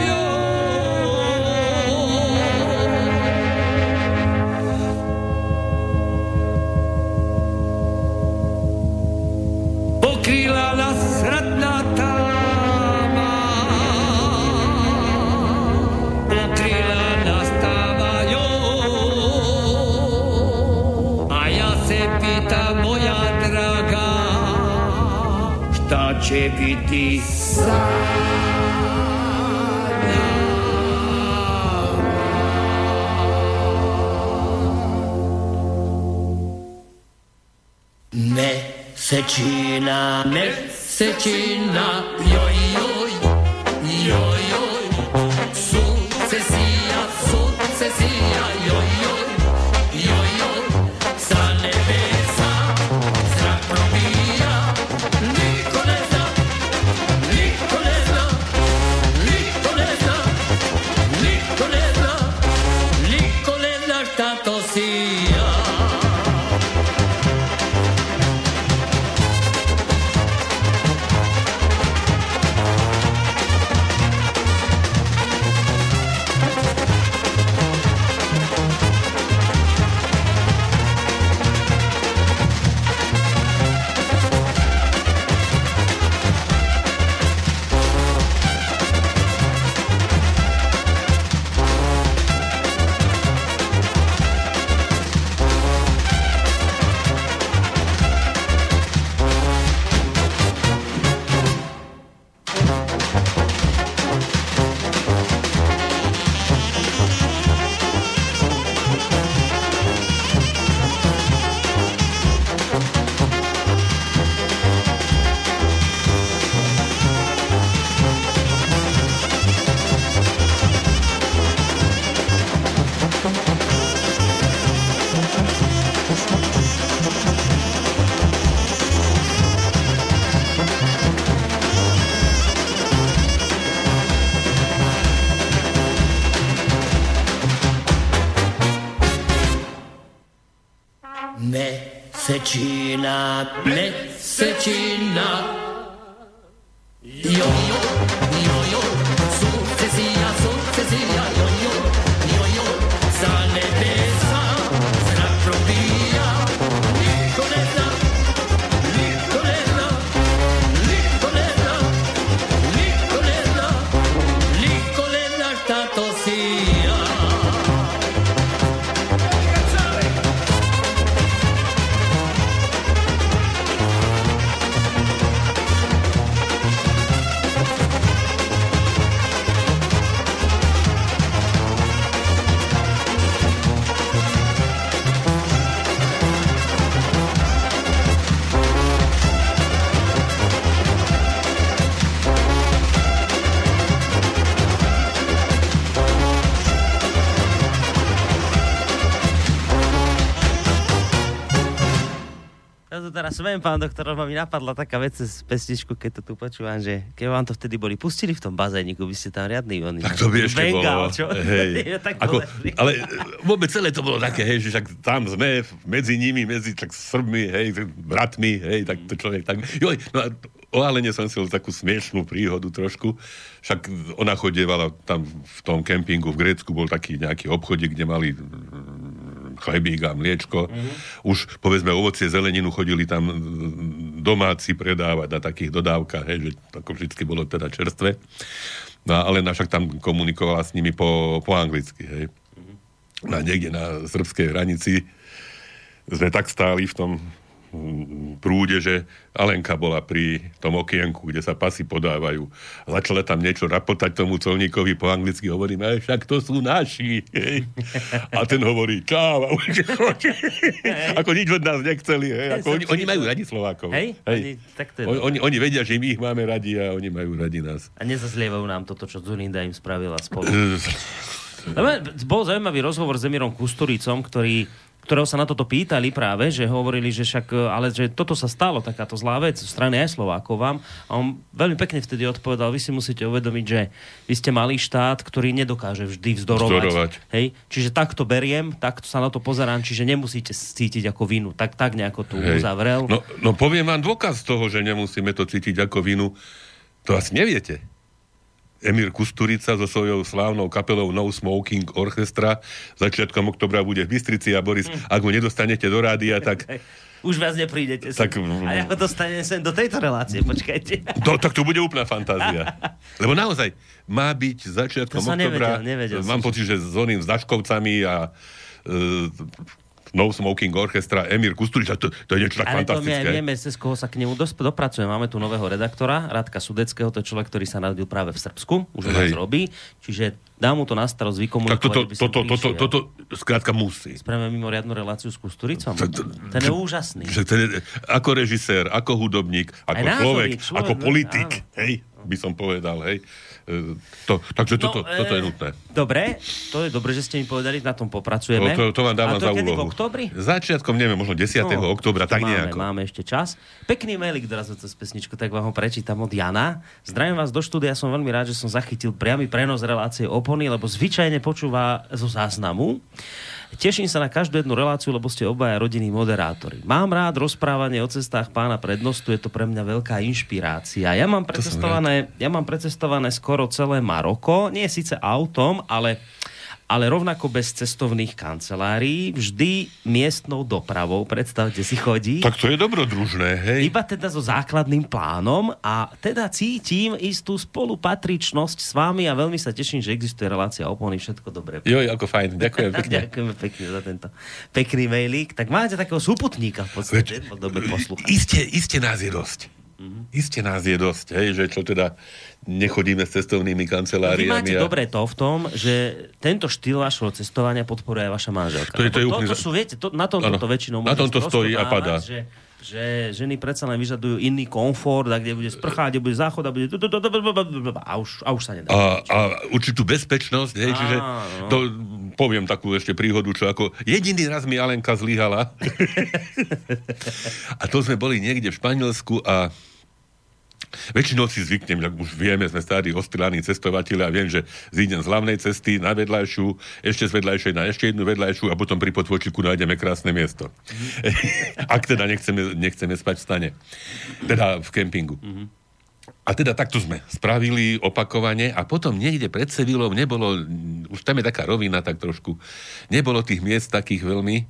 cepi di sale. Messecina, Virginia. Smiem, pán doktor, lebo mi napadla taká vec z pesničku, keď to tu počúvam, že keď vám to vtedy boli pustili v tom bazéniku, by ste tam riadný oni. Tak to by ešte Bengal, bolo. čo? Hej. Tak Ako, ale e, vôbec celé to bolo také, hej, že však tam sme medzi nimi, medzi tak Srbmi, hej, bratmi, hej, tak to človek tak... Joj, no a o Alene som si takú smiešnú príhodu trošku. Však ona chodievala tam v tom kempingu v Grécku, bol taký nejaký obchodík, kde mali chlebík a mliečko. Mm-hmm. Už, povedzme, ovocie, zeleninu chodili tam mm, domáci predávať na takých dodávkach, hej, že ako vždy bolo teda čerstvé. No a Alena však tam komunikovala s nimi po, po anglicky, hej. No a niekde na srbskej hranici sme tak stáli v tom prúde, že Alenka bola pri tom okienku, kde sa pasy podávajú. Začala tam niečo rapotať tomu colníkovi po anglicky, hovorím, "Aj však to sú naši. Hej. A ten hovorí, čau, a už chodí. Ako nič od nás nechceli. Hej. Ako oni, oni majú radi Slovákov. Hej? Oni- tak to je oni, oni, vedia, že my ich máme radi a oni majú radi nás. A nezazlievajú nám toto, čo Zulinda im spravila spolu. Bol zaujímavý rozhovor s Emírom Kusturicom, ktorý ktorého sa na toto pýtali práve, že hovorili, že však, ale že toto sa stalo, takáto zlá vec, zo strany aj Slovákov vám. A on veľmi pekne vtedy odpovedal, vy si musíte uvedomiť, že vy ste malý štát, ktorý nedokáže vždy vzdorovať. Vzdorovať. Hej? Čiže takto beriem, takto sa na to pozerám, čiže nemusíte cítiť ako vinu. Tak, tak nejako tu Hej. uzavrel. No, no poviem vám dôkaz toho, že nemusíme to cítiť ako vinu. To asi neviete. Emír Kusturica so svojou slávnou kapelou No Smoking Orchestra začiatkom oktobra bude v Bystrici a Boris, Hm. ak ho nedostanete do rádia, tak. Už viac neprídete. sem. Tak- A ako dostanem sem do tejto relácie, počkajte. to, tak to bude úplná fantázia. Lebo naozaj má byť začiatkom To oktobra, nevedel, nevedel mám pocit, že s oným s Daškovcami a e, No Smoking Orchestra, Emír Kusturica, to, to je niečo tak Ale fantastické. vieme, cez koho sa k nemu dosp- dopracujeme. Máme tu nového redaktora, Radka Sudeckého, to je človek, ktorý sa narodil práve v Srbsku, už u nás robí, čiže dá mu to na starosť vykomunikovať. Tak toto, toto, toto, toto, skrátka musí. Spravíme mimoriadnu reláciu s Kusturicom. Ten je úžasný. Ako režisér, ako hudobník, ako človek, ako politik, áno. hej, by som povedal, hej. E, To, takže toto, No, toto je nutné. Dobre, to je dobre, že ste mi povedali, na tom To, popracujeme. to, to vám dávam A to za kedy v úlohu. oktobri? Začiatkom, neviem, možno 10. No, oktobra, tak máme, nejako. Máme ešte čas. Pekný mailik dorazil cez pesničku, tak vám ho prečítam od Jana. Zdravím vás do štúdia, som veľmi rád, že som zachytil priamy prenos relácie Opony, lebo zvyčajne počúva zo záznamu. Teším sa na každú jednu reláciu, lebo ste obaja rodinní moderátori. Mám rád rozprávanie o cestách pána prednostu, je to pre mňa veľká inšpirácia. Ja mám precestované, ja mám precestované skoro celé Maroko, nie síce autom, ale ale rovnako bez cestovných kancelárií, vždy miestnou dopravou, predstavte si, chodí. Tak to je dobrodružné, hej. Iba teda so základným plánom a teda cítim istú spolupatričnosť s vami a veľmi sa teším, že existuje relácia opony, všetko dobré. Joj, ako fajn, ďakujem pekne. Ďakujeme pekne za tento pekný mailík. Tak máte takého súputníka v podstate, Veď- dobre poslúchať. Iste, iste nás je dosť. Mhm. Iste nás je dosť, hej, že čo teda nechodíme s cestovnými Vy kanceláriami. máte a- dobré to v tom, že tento štýl vašho cestovania podporuje aj vaša manželka. To je- to je úplne to, za- sú, viete, to, na tomto to väčšinou Na tomto stojí a padá. Že, že ženy predsa len vyžadujú iný komfort, a kde bude sprcha, kde bude záchod a bude... A už, a už sa nedá. a, a určitú bezpečnosť, hej, čiže to, poviem takú ešte príhodu, čo ako jediný raz mi Alenka zlyhala. a to sme boli niekde v Španielsku a Väčšinou si zvyknem, ak už vieme, sme starí ostrilaní cestovateľi a viem, že zídem z hlavnej cesty na vedľajšiu, ešte z vedľajšej na ešte jednu vedľajšiu a potom pri potvočiku nájdeme krásne miesto. ak teda nechceme, nechceme spať v stane. Teda v kempingu. A teda takto sme spravili opakovane a potom niekde pred Sevilou nebolo, už tam je taká rovina tak trošku, nebolo tých miest takých veľmi.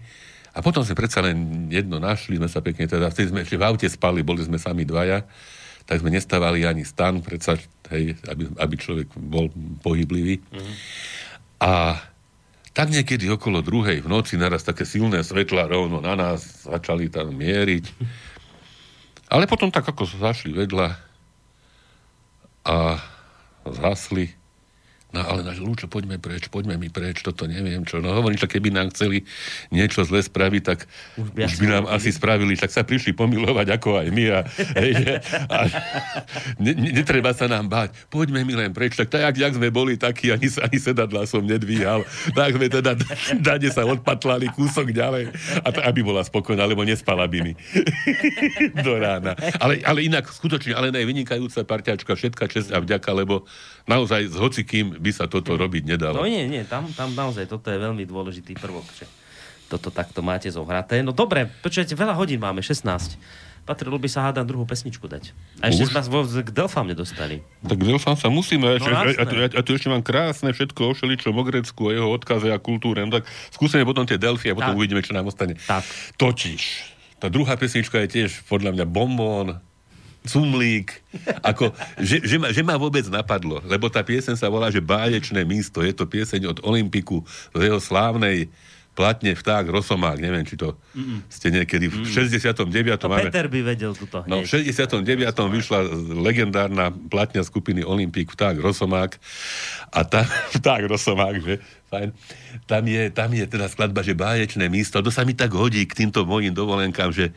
A potom sme predsa len jedno našli, sme sa pekne teda, vtedy sme ešte v aute spali, boli sme sami dvaja, tak sme nestávali ani stan, predsa, hej, aby, aby človek bol pohyblivý. A tak niekedy okolo druhej v noci naraz také silné svetla rovno na nás začali tam mieriť. Ale potom tak ako zašli vedľa a zhasli, No ale náš Lúčo, poďme preč, poďme mi preč, toto neviem čo. No hovorím, že keby nám chceli niečo zle spraviť, tak Už by už by nám asi spravili, tak sa prišli pomilovať ako aj my. A, hej, a ne, ne, netreba sa nám báť, poďme mi len preč. Tak tak, jak sme boli takí, ani, ani sedadla som nedvíhal. Tak sme teda dade sa odpatlali kúsok ďalej, a t- aby bola spokojná, lebo nespala by mi do rána. Ale, ale inak skutočne, ale aj vynikajúca parťačka, všetka čest a vďaka, lebo naozaj s hocikým by sa toto robiť nedalo. No nie, nie, tam, tam naozaj toto je veľmi dôležitý prvok, že toto takto máte zohraté. No dobre, počujete, veľa hodín máme, 16. Patrilo by sa hádam druhú pesničku dať. A ešte sme k Delfám nedostali. Tak Delfán sa musíme, No, a, a, a, a tu ešte mám krásne všetko o Šeličom, o Grecku, o jeho odkaze a kultúre. No tak skúsime potom tie Delfy a potom Tak. uvidíme, čo nám ostane. Tak. Totiž, tá druhá pesnička je tiež podľa mňa bombón, cumlík, ako, že, že, ma, že ma vôbec napadlo, lebo tá pieseň sa volá, že Báječné místo, je to pieseň od Olympiku z jeho slávnej platne Vták Rosomák, neviem, či to Mm-mm. ste niekedy v 69. To máme... Peter by vedel tuto No, v hneď. 69. vyšla legendárna platňa skupiny Olympik Vták Rosomák a tam, Vták Rosomák, že? Fajn. Tam je, tam je teda skladba, že báječné místo. To sa mi tak hodí k týmto mojim dovolenkám, že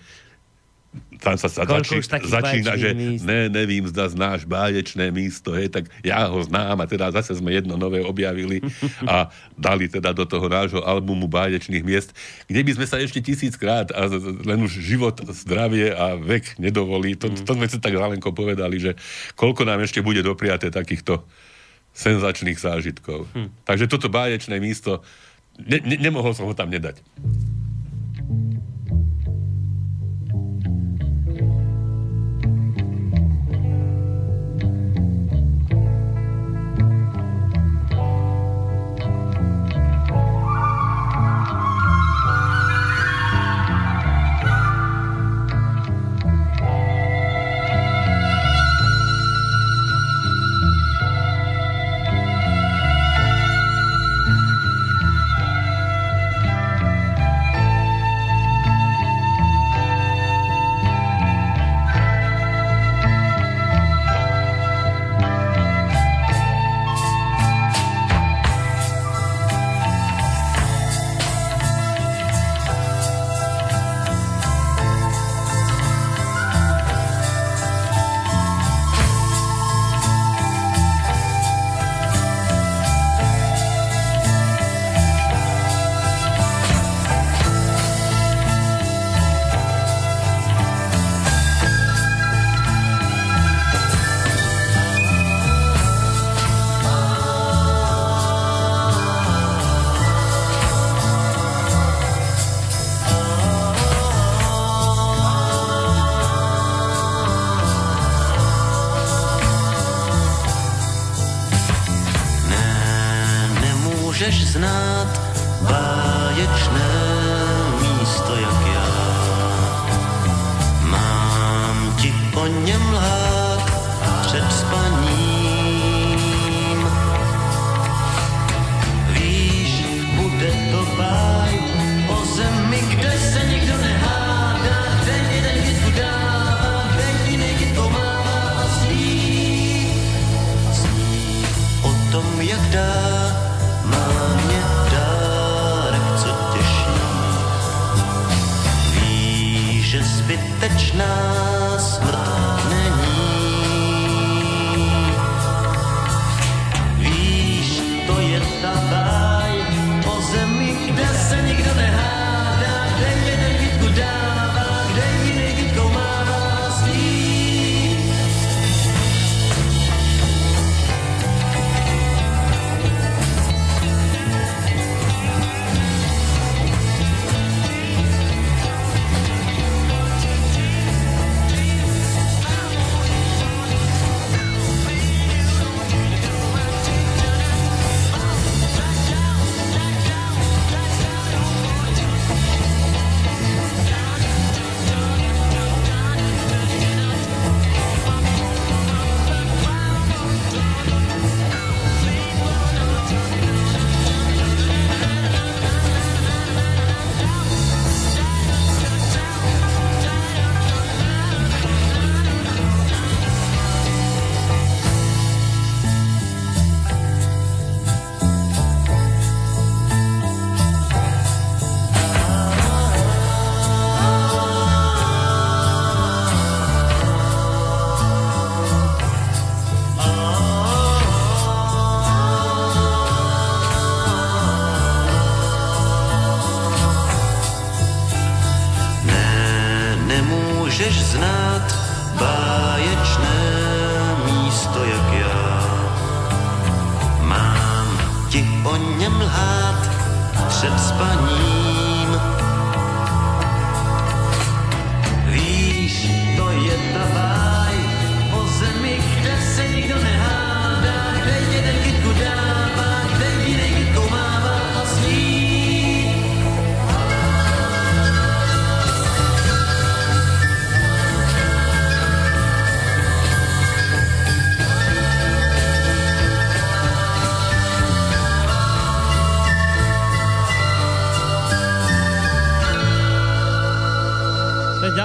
tam sa, sa začí, začína, že míst? ne, nevím, zda znáš báječné místo, hej, tak ja ho znám a teda zase sme jedno nové objavili a dali teda do toho nášho albumu báječných miest, kde by sme sa ešte tisíckrát a len už život, zdravie a vek nedovolí. To, Mm. to sme si tak zálenko povedali, že koľko nám ešte bude dopriaté takýchto senzačných zážitkov. Hm. Takže toto báječné místo, ne, ne, nemohol som ho tam nedať. Spaním. Víš, to je ta báj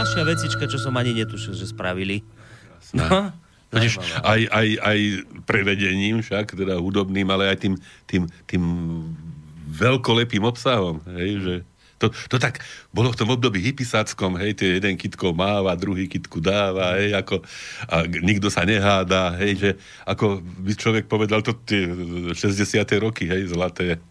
ďalšia vecička, čo som ani netušil, že spravili. No, Totiž aj, aj, aj prevedením však, teda hudobným, ale aj tým, tým, tým veľkolepým obsahom, hej, že to, to tak bolo v tom období hypisáckom, hej, tie jeden kitko máva, druhý kitku dáva, hej, ako, a nikto sa neháda, hej, že ako by človek povedal to tie 60. roky, hej, zlaté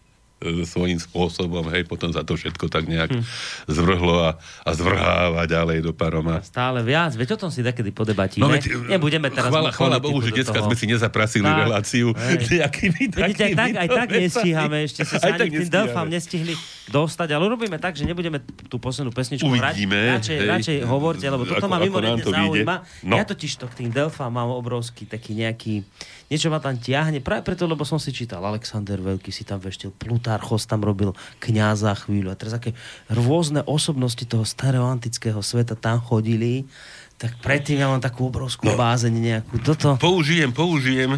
svojím spôsobom, hej, potom za to všetko tak nejak hm. zvrhlo a, a zvrháva ďalej do paroma. Stále viac, veď o tom si takedy podebatíme. No, veď, Nebudeme teraz... Chvála politiku Bohu, že dneska toho. sme si nezaprasili Tak, reláciu hej. nejakými Vidíte, aj tak, aj tak nestíhame, ešte sa Aj ani tým. Delfám nestihli dostať, ale urobíme tak, že nebudeme tú poslednú pesničku Uvidíme, hrať. Radšej, hej. radšej hovorte, lebo toto Ako- ma mimoriadne to zaujíma. No. Ja totiž to k tým Delfám mám obrovský taký nejaký... Niečo ma tam tiahne, práve preto, lebo som si čítal, Alexander Veľký si tam veštil, Plutarchos tam robil kňaza chvíľu a teraz aké rôzne osobnosti toho starého antického sveta tam chodili, tak predtým ja mám takú obrovskú No. bázeň nejakú. Toto... Použijem, použijem,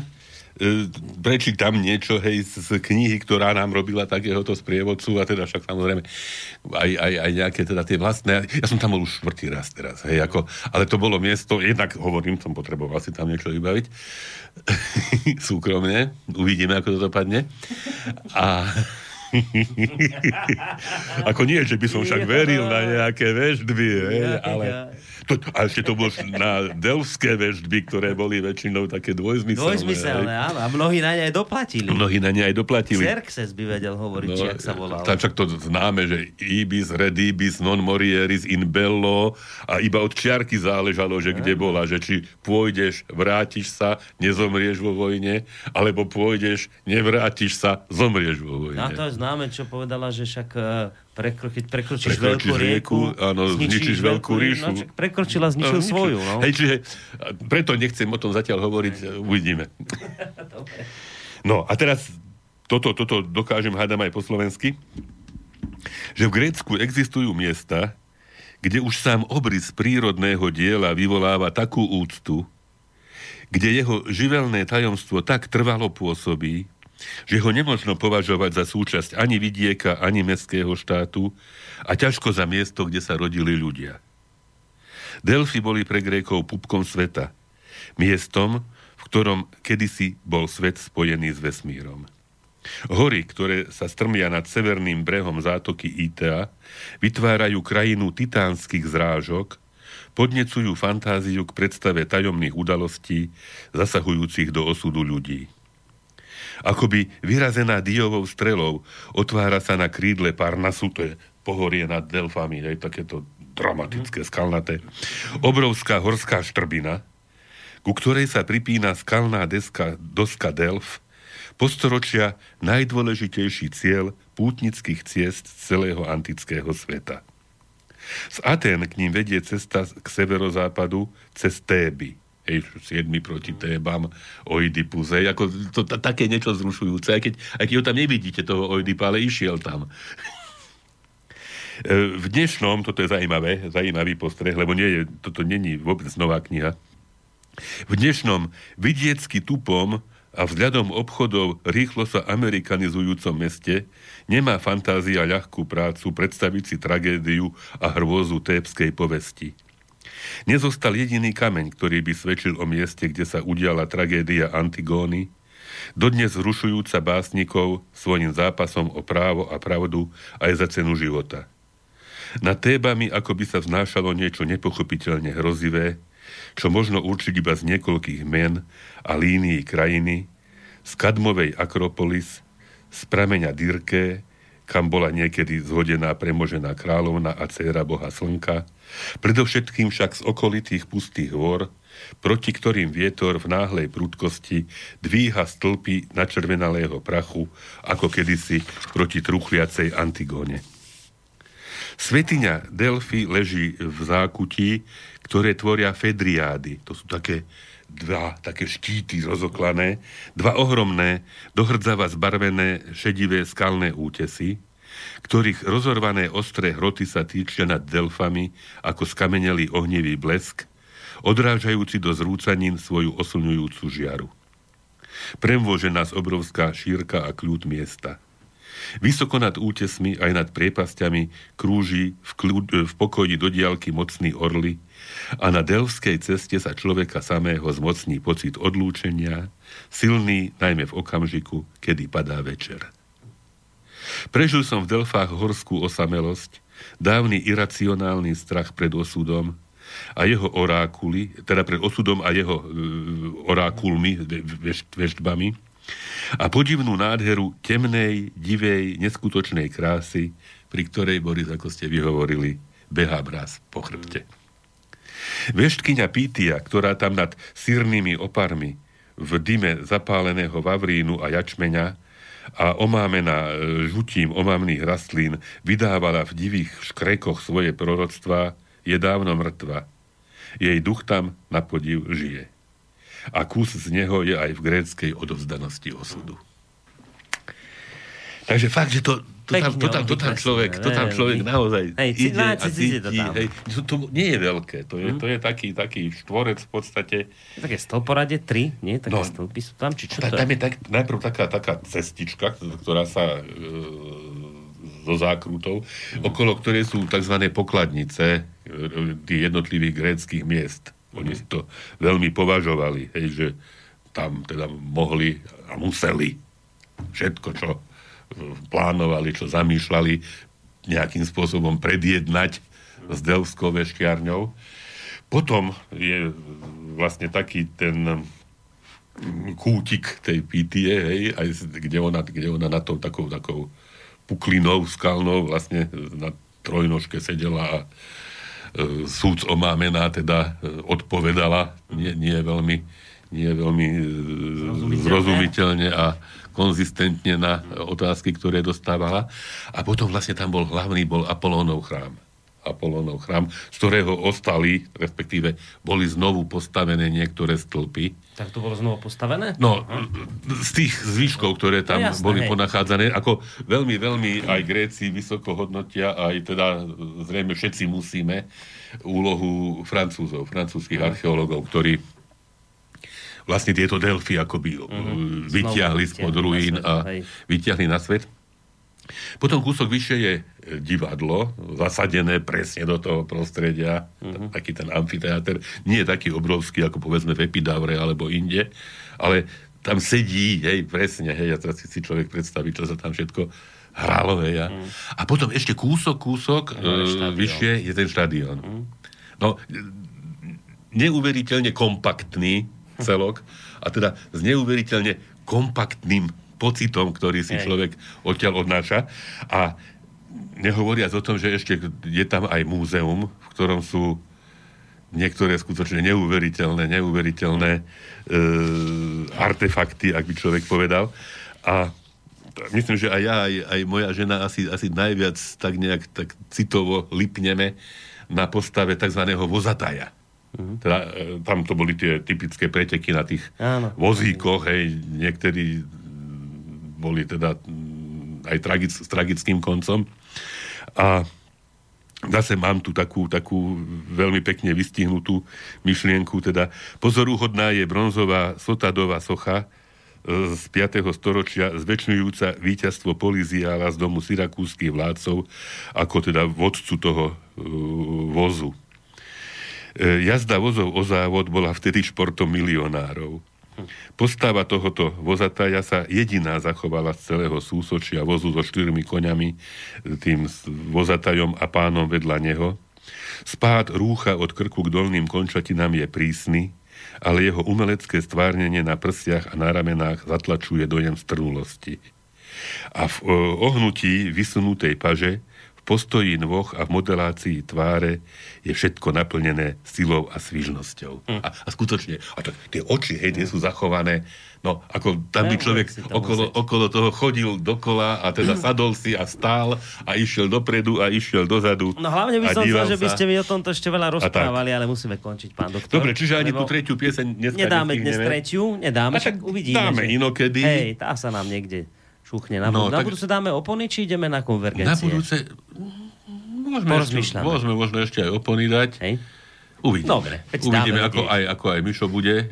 prečítam niečo, hej, z, z knihy, ktorá nám robila takéhoto sprievodcu a teda však samozrejme aj, aj, aj nejaké teda tie vlastné, ja som tam bol už štvrtý raz teraz, hej, ako, ale to bolo miesto, jednak hovorím, som potreboval si tam niečo vybaviť, súkromne, uvidíme, ako to dopadne. A ako nie, že by som však veril na nejaké veždby, hej, ale... To, a ešte to bolo na delské veždby, ktoré boli väčšinou také dvojzmyselné. Dvojzmyselné, áno. A mnohí na ne aj doplatili. Mnohí na ne aj doplatili. Xerxes by vedel hovoriť, no, či jak sa volal. tak však to známe, že ibis redibis non morieris in bello a iba od čiarky záležalo, že kde bola, že či pôjdeš, vrátiš sa, nezomrieš vo vojne, alebo pôjdeš, nevrátiš sa, zomrieš vo vojne. No to je známe, čo povedala, že však eh, prekro, keď prekročíš, Prekročíš veľkú rieku, rieku, áno, zničíš veľkú ríšu. No, prekročila, zničil nič. svoju. No. Hej, čiže preto nechcem o tom zatiaľ hovoriť, e, uvidíme. No a teraz toto, toto dokážem hádam aj po slovensky, že v Grécku existujú miesta, kde už sám obrys prírodného diela vyvoláva takú úctu, kde jeho živelné tajomstvo tak trvalo pôsobí, že ho nemožno považovať za súčasť ani vidieka, ani mestského štátu a ťažko za miesto, kde sa rodili ľudia. Delfy boli pre Grékov pupkom sveta, miestom, v ktorom kedysi bol svet spojený s vesmírom. Hory, ktoré sa strmia nad severným brehom zátoky Itea, vytvárajú krajinu titánskych zrážok, podnecujú fantáziu k predstave tajomných udalostí, zasahujúcich do osudu ľudí. Akoby vyrazená diovou strelou otvára sa na krídle Parnasu, to je pohorie nad Delfami, aj takéto dramatické, skalnaté. Obrovská horská štrbina, ku ktorej sa pripína skalná deska, doska Delf, postoročia najdôležitejší cieľ pútnických ciest celého antického sveta. Z Atén k ním vedie cesta k severozápadu cez Téby. Hej, siedmi proti Tébam, Oidipus, hej, ako to, to, také niečo zrušujúce, aj keď, aj keď ho tam nevidíte, toho Oidipa, ale išiel tam. E, V dnešnom, toto je zaujímavé, zaujímavý postreh, lebo nie toto není vôbec nová kniha. V dnešnom vidiecky tupom a vzhľadom obchodov rýchlo sa amerikanizujúcom meste nemá fantázia ľahkú prácu predstaviť si tragédiu a hrôzu tébskej povesti. Nezostal jediný kameň, ktorý by svedčil o mieste, kde sa udiala tragédia Antigóny, dodnes zrušujúca básnikov svojim zápasom o právo a pravdu aj za cenu života. Na Tébami ako by sa vznášalo niečo nepochopiteľne hrozivé, čo možno určiť iba z niekoľkých men a línií krajiny, z Kadmovej Akropolis, z prameňa Dirké, k kam bola niekedy zhodená premožená kráľovna a dcéra boha slnka, predovšetkým však z okolitých pustých hôr, proti ktorým vietor v náhlej prudkosti dvíha stĺpy načervenalého prachu, ako kedysi proti truchliacej Antigone. Svetiňa Delphi leží v zákutí, ktoré tvoria fedriády. To sú také dva také štíty rozoklané, dva ohromné, dohrdzava zbarvené šedivé skalné útesy, ktorých rozorvané ostré hroty sa týčia nad delfami ako skamenelý ohnivý blesk, odrážajúci do zrúcanín svoju oslňujúcu žiaru. Premôže nás obrovská šírka a kľud miesta. Vysoko nad útesmi aj nad priepasťami krúži v, kľud, v pokoji do diálky mocný orly a na delvskej ceste sa človeka samého zmocní pocit odlúčenia, silný najmä v okamžiku, kedy padá večer. Prežil som v Delfách horskú osamelosť, dávny iracionálny strach pred osudom a jeho orákuly, teda pred osudom a jeho e, orákulmi, veš, veštbami, a podivnú nádheru temnej, divej, neskutočnej krásy, pri ktorej, Boris, ako ste vyhovorili, behá mraz po chrbte. Veštkyňa Pítia, ktorá tam nad sírnymi oparmi v dime zapáleného vavrínu a jačmeňa a omámená e, žutím omamných rastlín vydávala v divých škrekoch svoje proroctvá, je dávno mŕtva. Jej duch tam na podiv žije a kus z neho je aj v gréckej odovzdanosti osudu. Takže fakt, že to, to, tam, to, tam, to tam človek, to tam človek naozaj Hej, ide a cíti. Hej, to, to nie je veľké, to je, to je taký, taký štvorec v podstate. Také stĺporade, tri, nie? Také No. stĺpy sú tam, či čo to tam je? tak, najprv taká, taká cestička, ktorá sa e, so zákrutov, okolo ktorej sú tzv. pokladnice e, tých jednotlivých gréckých miest. Oni si to veľmi považovali, hej, že tam teda mohli a museli všetko, čo e, plánovali, čo zamýšľali, nejakým spôsobom predjednať s Delvskou veškiarňou. Potom je vlastne taký ten kútik tej Pítie, hej, aj, kde ona, kde ona na tom takou, takou puklinou skalnou vlastne na trojnožke sedela a súc omámená teda e, odpovedala nie, nie veľmi, nie veľmi e, Zrozumiteľne. zrozumiteľne a konzistentne na otázky, ktoré dostávala. A potom vlastne tam bol hlavný, bol Apolónov chrám. Apolónov chrám, z ktorého ostali, respektíve boli znovu postavené niektoré stĺpy. Tak to bolo znovu postavené? No, z tých zvyškov, ktoré tam No jasné, boli hej. ponachádzané, ako veľmi, veľmi aj Gréci vysoko hodnotia, aj teda zrejme všetci musíme úlohu Francúzov, francúzskych archeológov, ktorí vlastne tieto Delfy akoby mm vyťahli spod ruín a hej. vyťahli na svet. Potom kúsok vyššie je e, divadlo, zasadené presne do toho prostredia, Mhm. taký ten amfiteáter. Nie je taký obrovský, ako povedzme v Epidavre alebo inde, ale tam sedí, hej, presne, hej, a teraz si človek predstaví, čo sa tam všetko hralo, hej. A, a potom ešte kúsok, kúsok. No, e, vyššie je ten štadión. No, e, neuveriteľne kompaktný celok a teda s neuveriteľne kompaktným pocitom, ktorý si Hej. človek odtiaľ odnáša. A nehovoriac o tom, že ešte je tam aj múzeum, v ktorom sú niektoré skutočne neuveriteľné, neuveriteľné e, artefakty, ak by človek povedal. A myslím, že aj ja, aj, aj moja žena asi, asi najviac tak nejak tak citovo lipneme na postave tzv. vozataja. Mm-hmm. Teda, e, tam to boli tie typické preteky na tých Áno. vozíkoch, hej, niektorí boli teda mm, aj tragic, s tragickým koncom. A zase mám tu takú, takú veľmi pekne vystihnutú myšlienku, teda pozoruhodná je bronzová sotadová socha e, z 5. storočia zväčšňujúca víťazstvo Poliziála z domu syrakúskych vládcov ako teda vodcu toho e, vozu. E, Jazda vozov o závod bola vtedy športom milionárov. Postava tohoto vozataja sa jediná zachovala z celého súsočia vozu so štyrmi koňami, tým vozatajom a pánom vedľa neho. Spád rúcha od krku k dolným končatinám je prísny, ale jeho umelecké stvárnenie na prsiach a na ramenách zatlačuje dojem strnulosti. A v o, ohnutí vysunutej paže, v postoji nôh a v modelácii tváre je všetko naplnené silou a svižnosťou. Hm. A, a skutočne, a tak tie oči, hej, tie sú zachované, no ako tam by človek okolo, okolo toho chodil dokola a teda sadol si a stál a išiel dopredu a išiel dozadu. No hlavne by som chcel, že by ste mi o tomto ešte veľa rozprávali, ale musíme končiť, pán doktor. Dobre, čiže ani tú tretiu pieseň dneska Nedáme dnes tretiu, nedáme, A však uvidíme. dáme že... inokedy. Hej, tá sa nám niekde šuchne. Na, No, na tak- budúce dáme opony, či ideme na Na konvergencie? budúce môžeme, ešte, Porozmýšľame. môžeme možno ešte aj opony dať. Hej? Uvidíme. Dobre, Uvidíme, ako aj, ako aj Mišo bude e,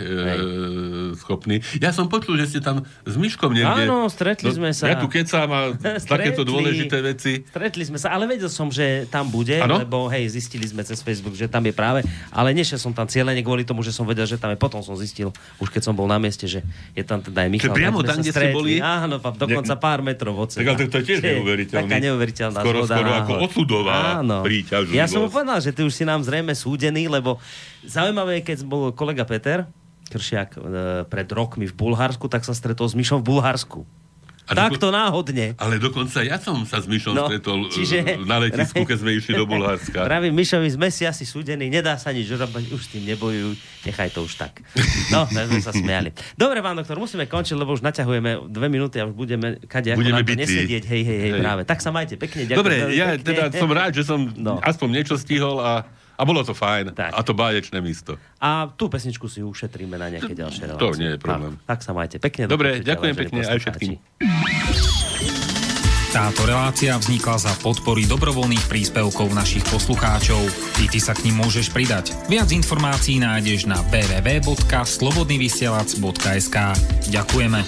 schopný. Ja som počul, že ste tam s Miškom niekde... Áno, stretli sme sa. Ja tu kecám a takéto dôležité veci. Stretli sme sa, ale vedel som, že tam bude, Áno? lebo hej, zistili sme cez Facebook, že tam je práve, ale nešiel som tam cieľene kvôli tomu, že som vedel, že tam je, potom som zistil, už keď som bol na mieste, že je tam teda aj Michal. Že priamo tak tam, kde ste boli? Áno, dokonca pár metrov od Tak seba. ale to je tiež Že neuveriteľný. Taká neuveriteľná Skoro- zhoda skoro ako osudová Áno. Ja som mu povedal, že ty už si nám zrejme súdený, lebo zaujímavé je, keď bol kolega Peter, Kršiak e, pred rokmi v Bulharsku, tak sa stretol s Myšom v Bulharsku. A Takto náhodne. Ale dokonca ja som sa s Mišom No, stretol čiže- čiže... na letisku, keď sme išli do Bulharska. Pravím Mišovi, sme si asi súdení, nedá sa nič robiť, už s tým nebojujú, nechaj to už tak. No, tak sme sa smiali. Dobre, pán doktor, musíme končiť, lebo už naťahujeme dve minúty a už budeme kade Budeme bití. nesedieť. Hej, hej, hej, Hej. práve. Tak sa majte pekne, ďakujem. Dobre, ja pekne. teda som rád, že som No. aspoň niečo stihol a, a bolo to fajn. Tak. A to báječné místo. A tú pesničku si ušetríme na nejaké ďalšie relácie. To nie je problém. Tak, tak sa majte pekne. do Dobre, ďakujem pekne aj všetkým. Táto relácia vznikla za podpory dobrovoľných príspevkov našich poslucháčov. I ty sa k ním môžeš pridať. Viac informácií nájdeš na www.slobodnyvysielac.sk Ďakujeme.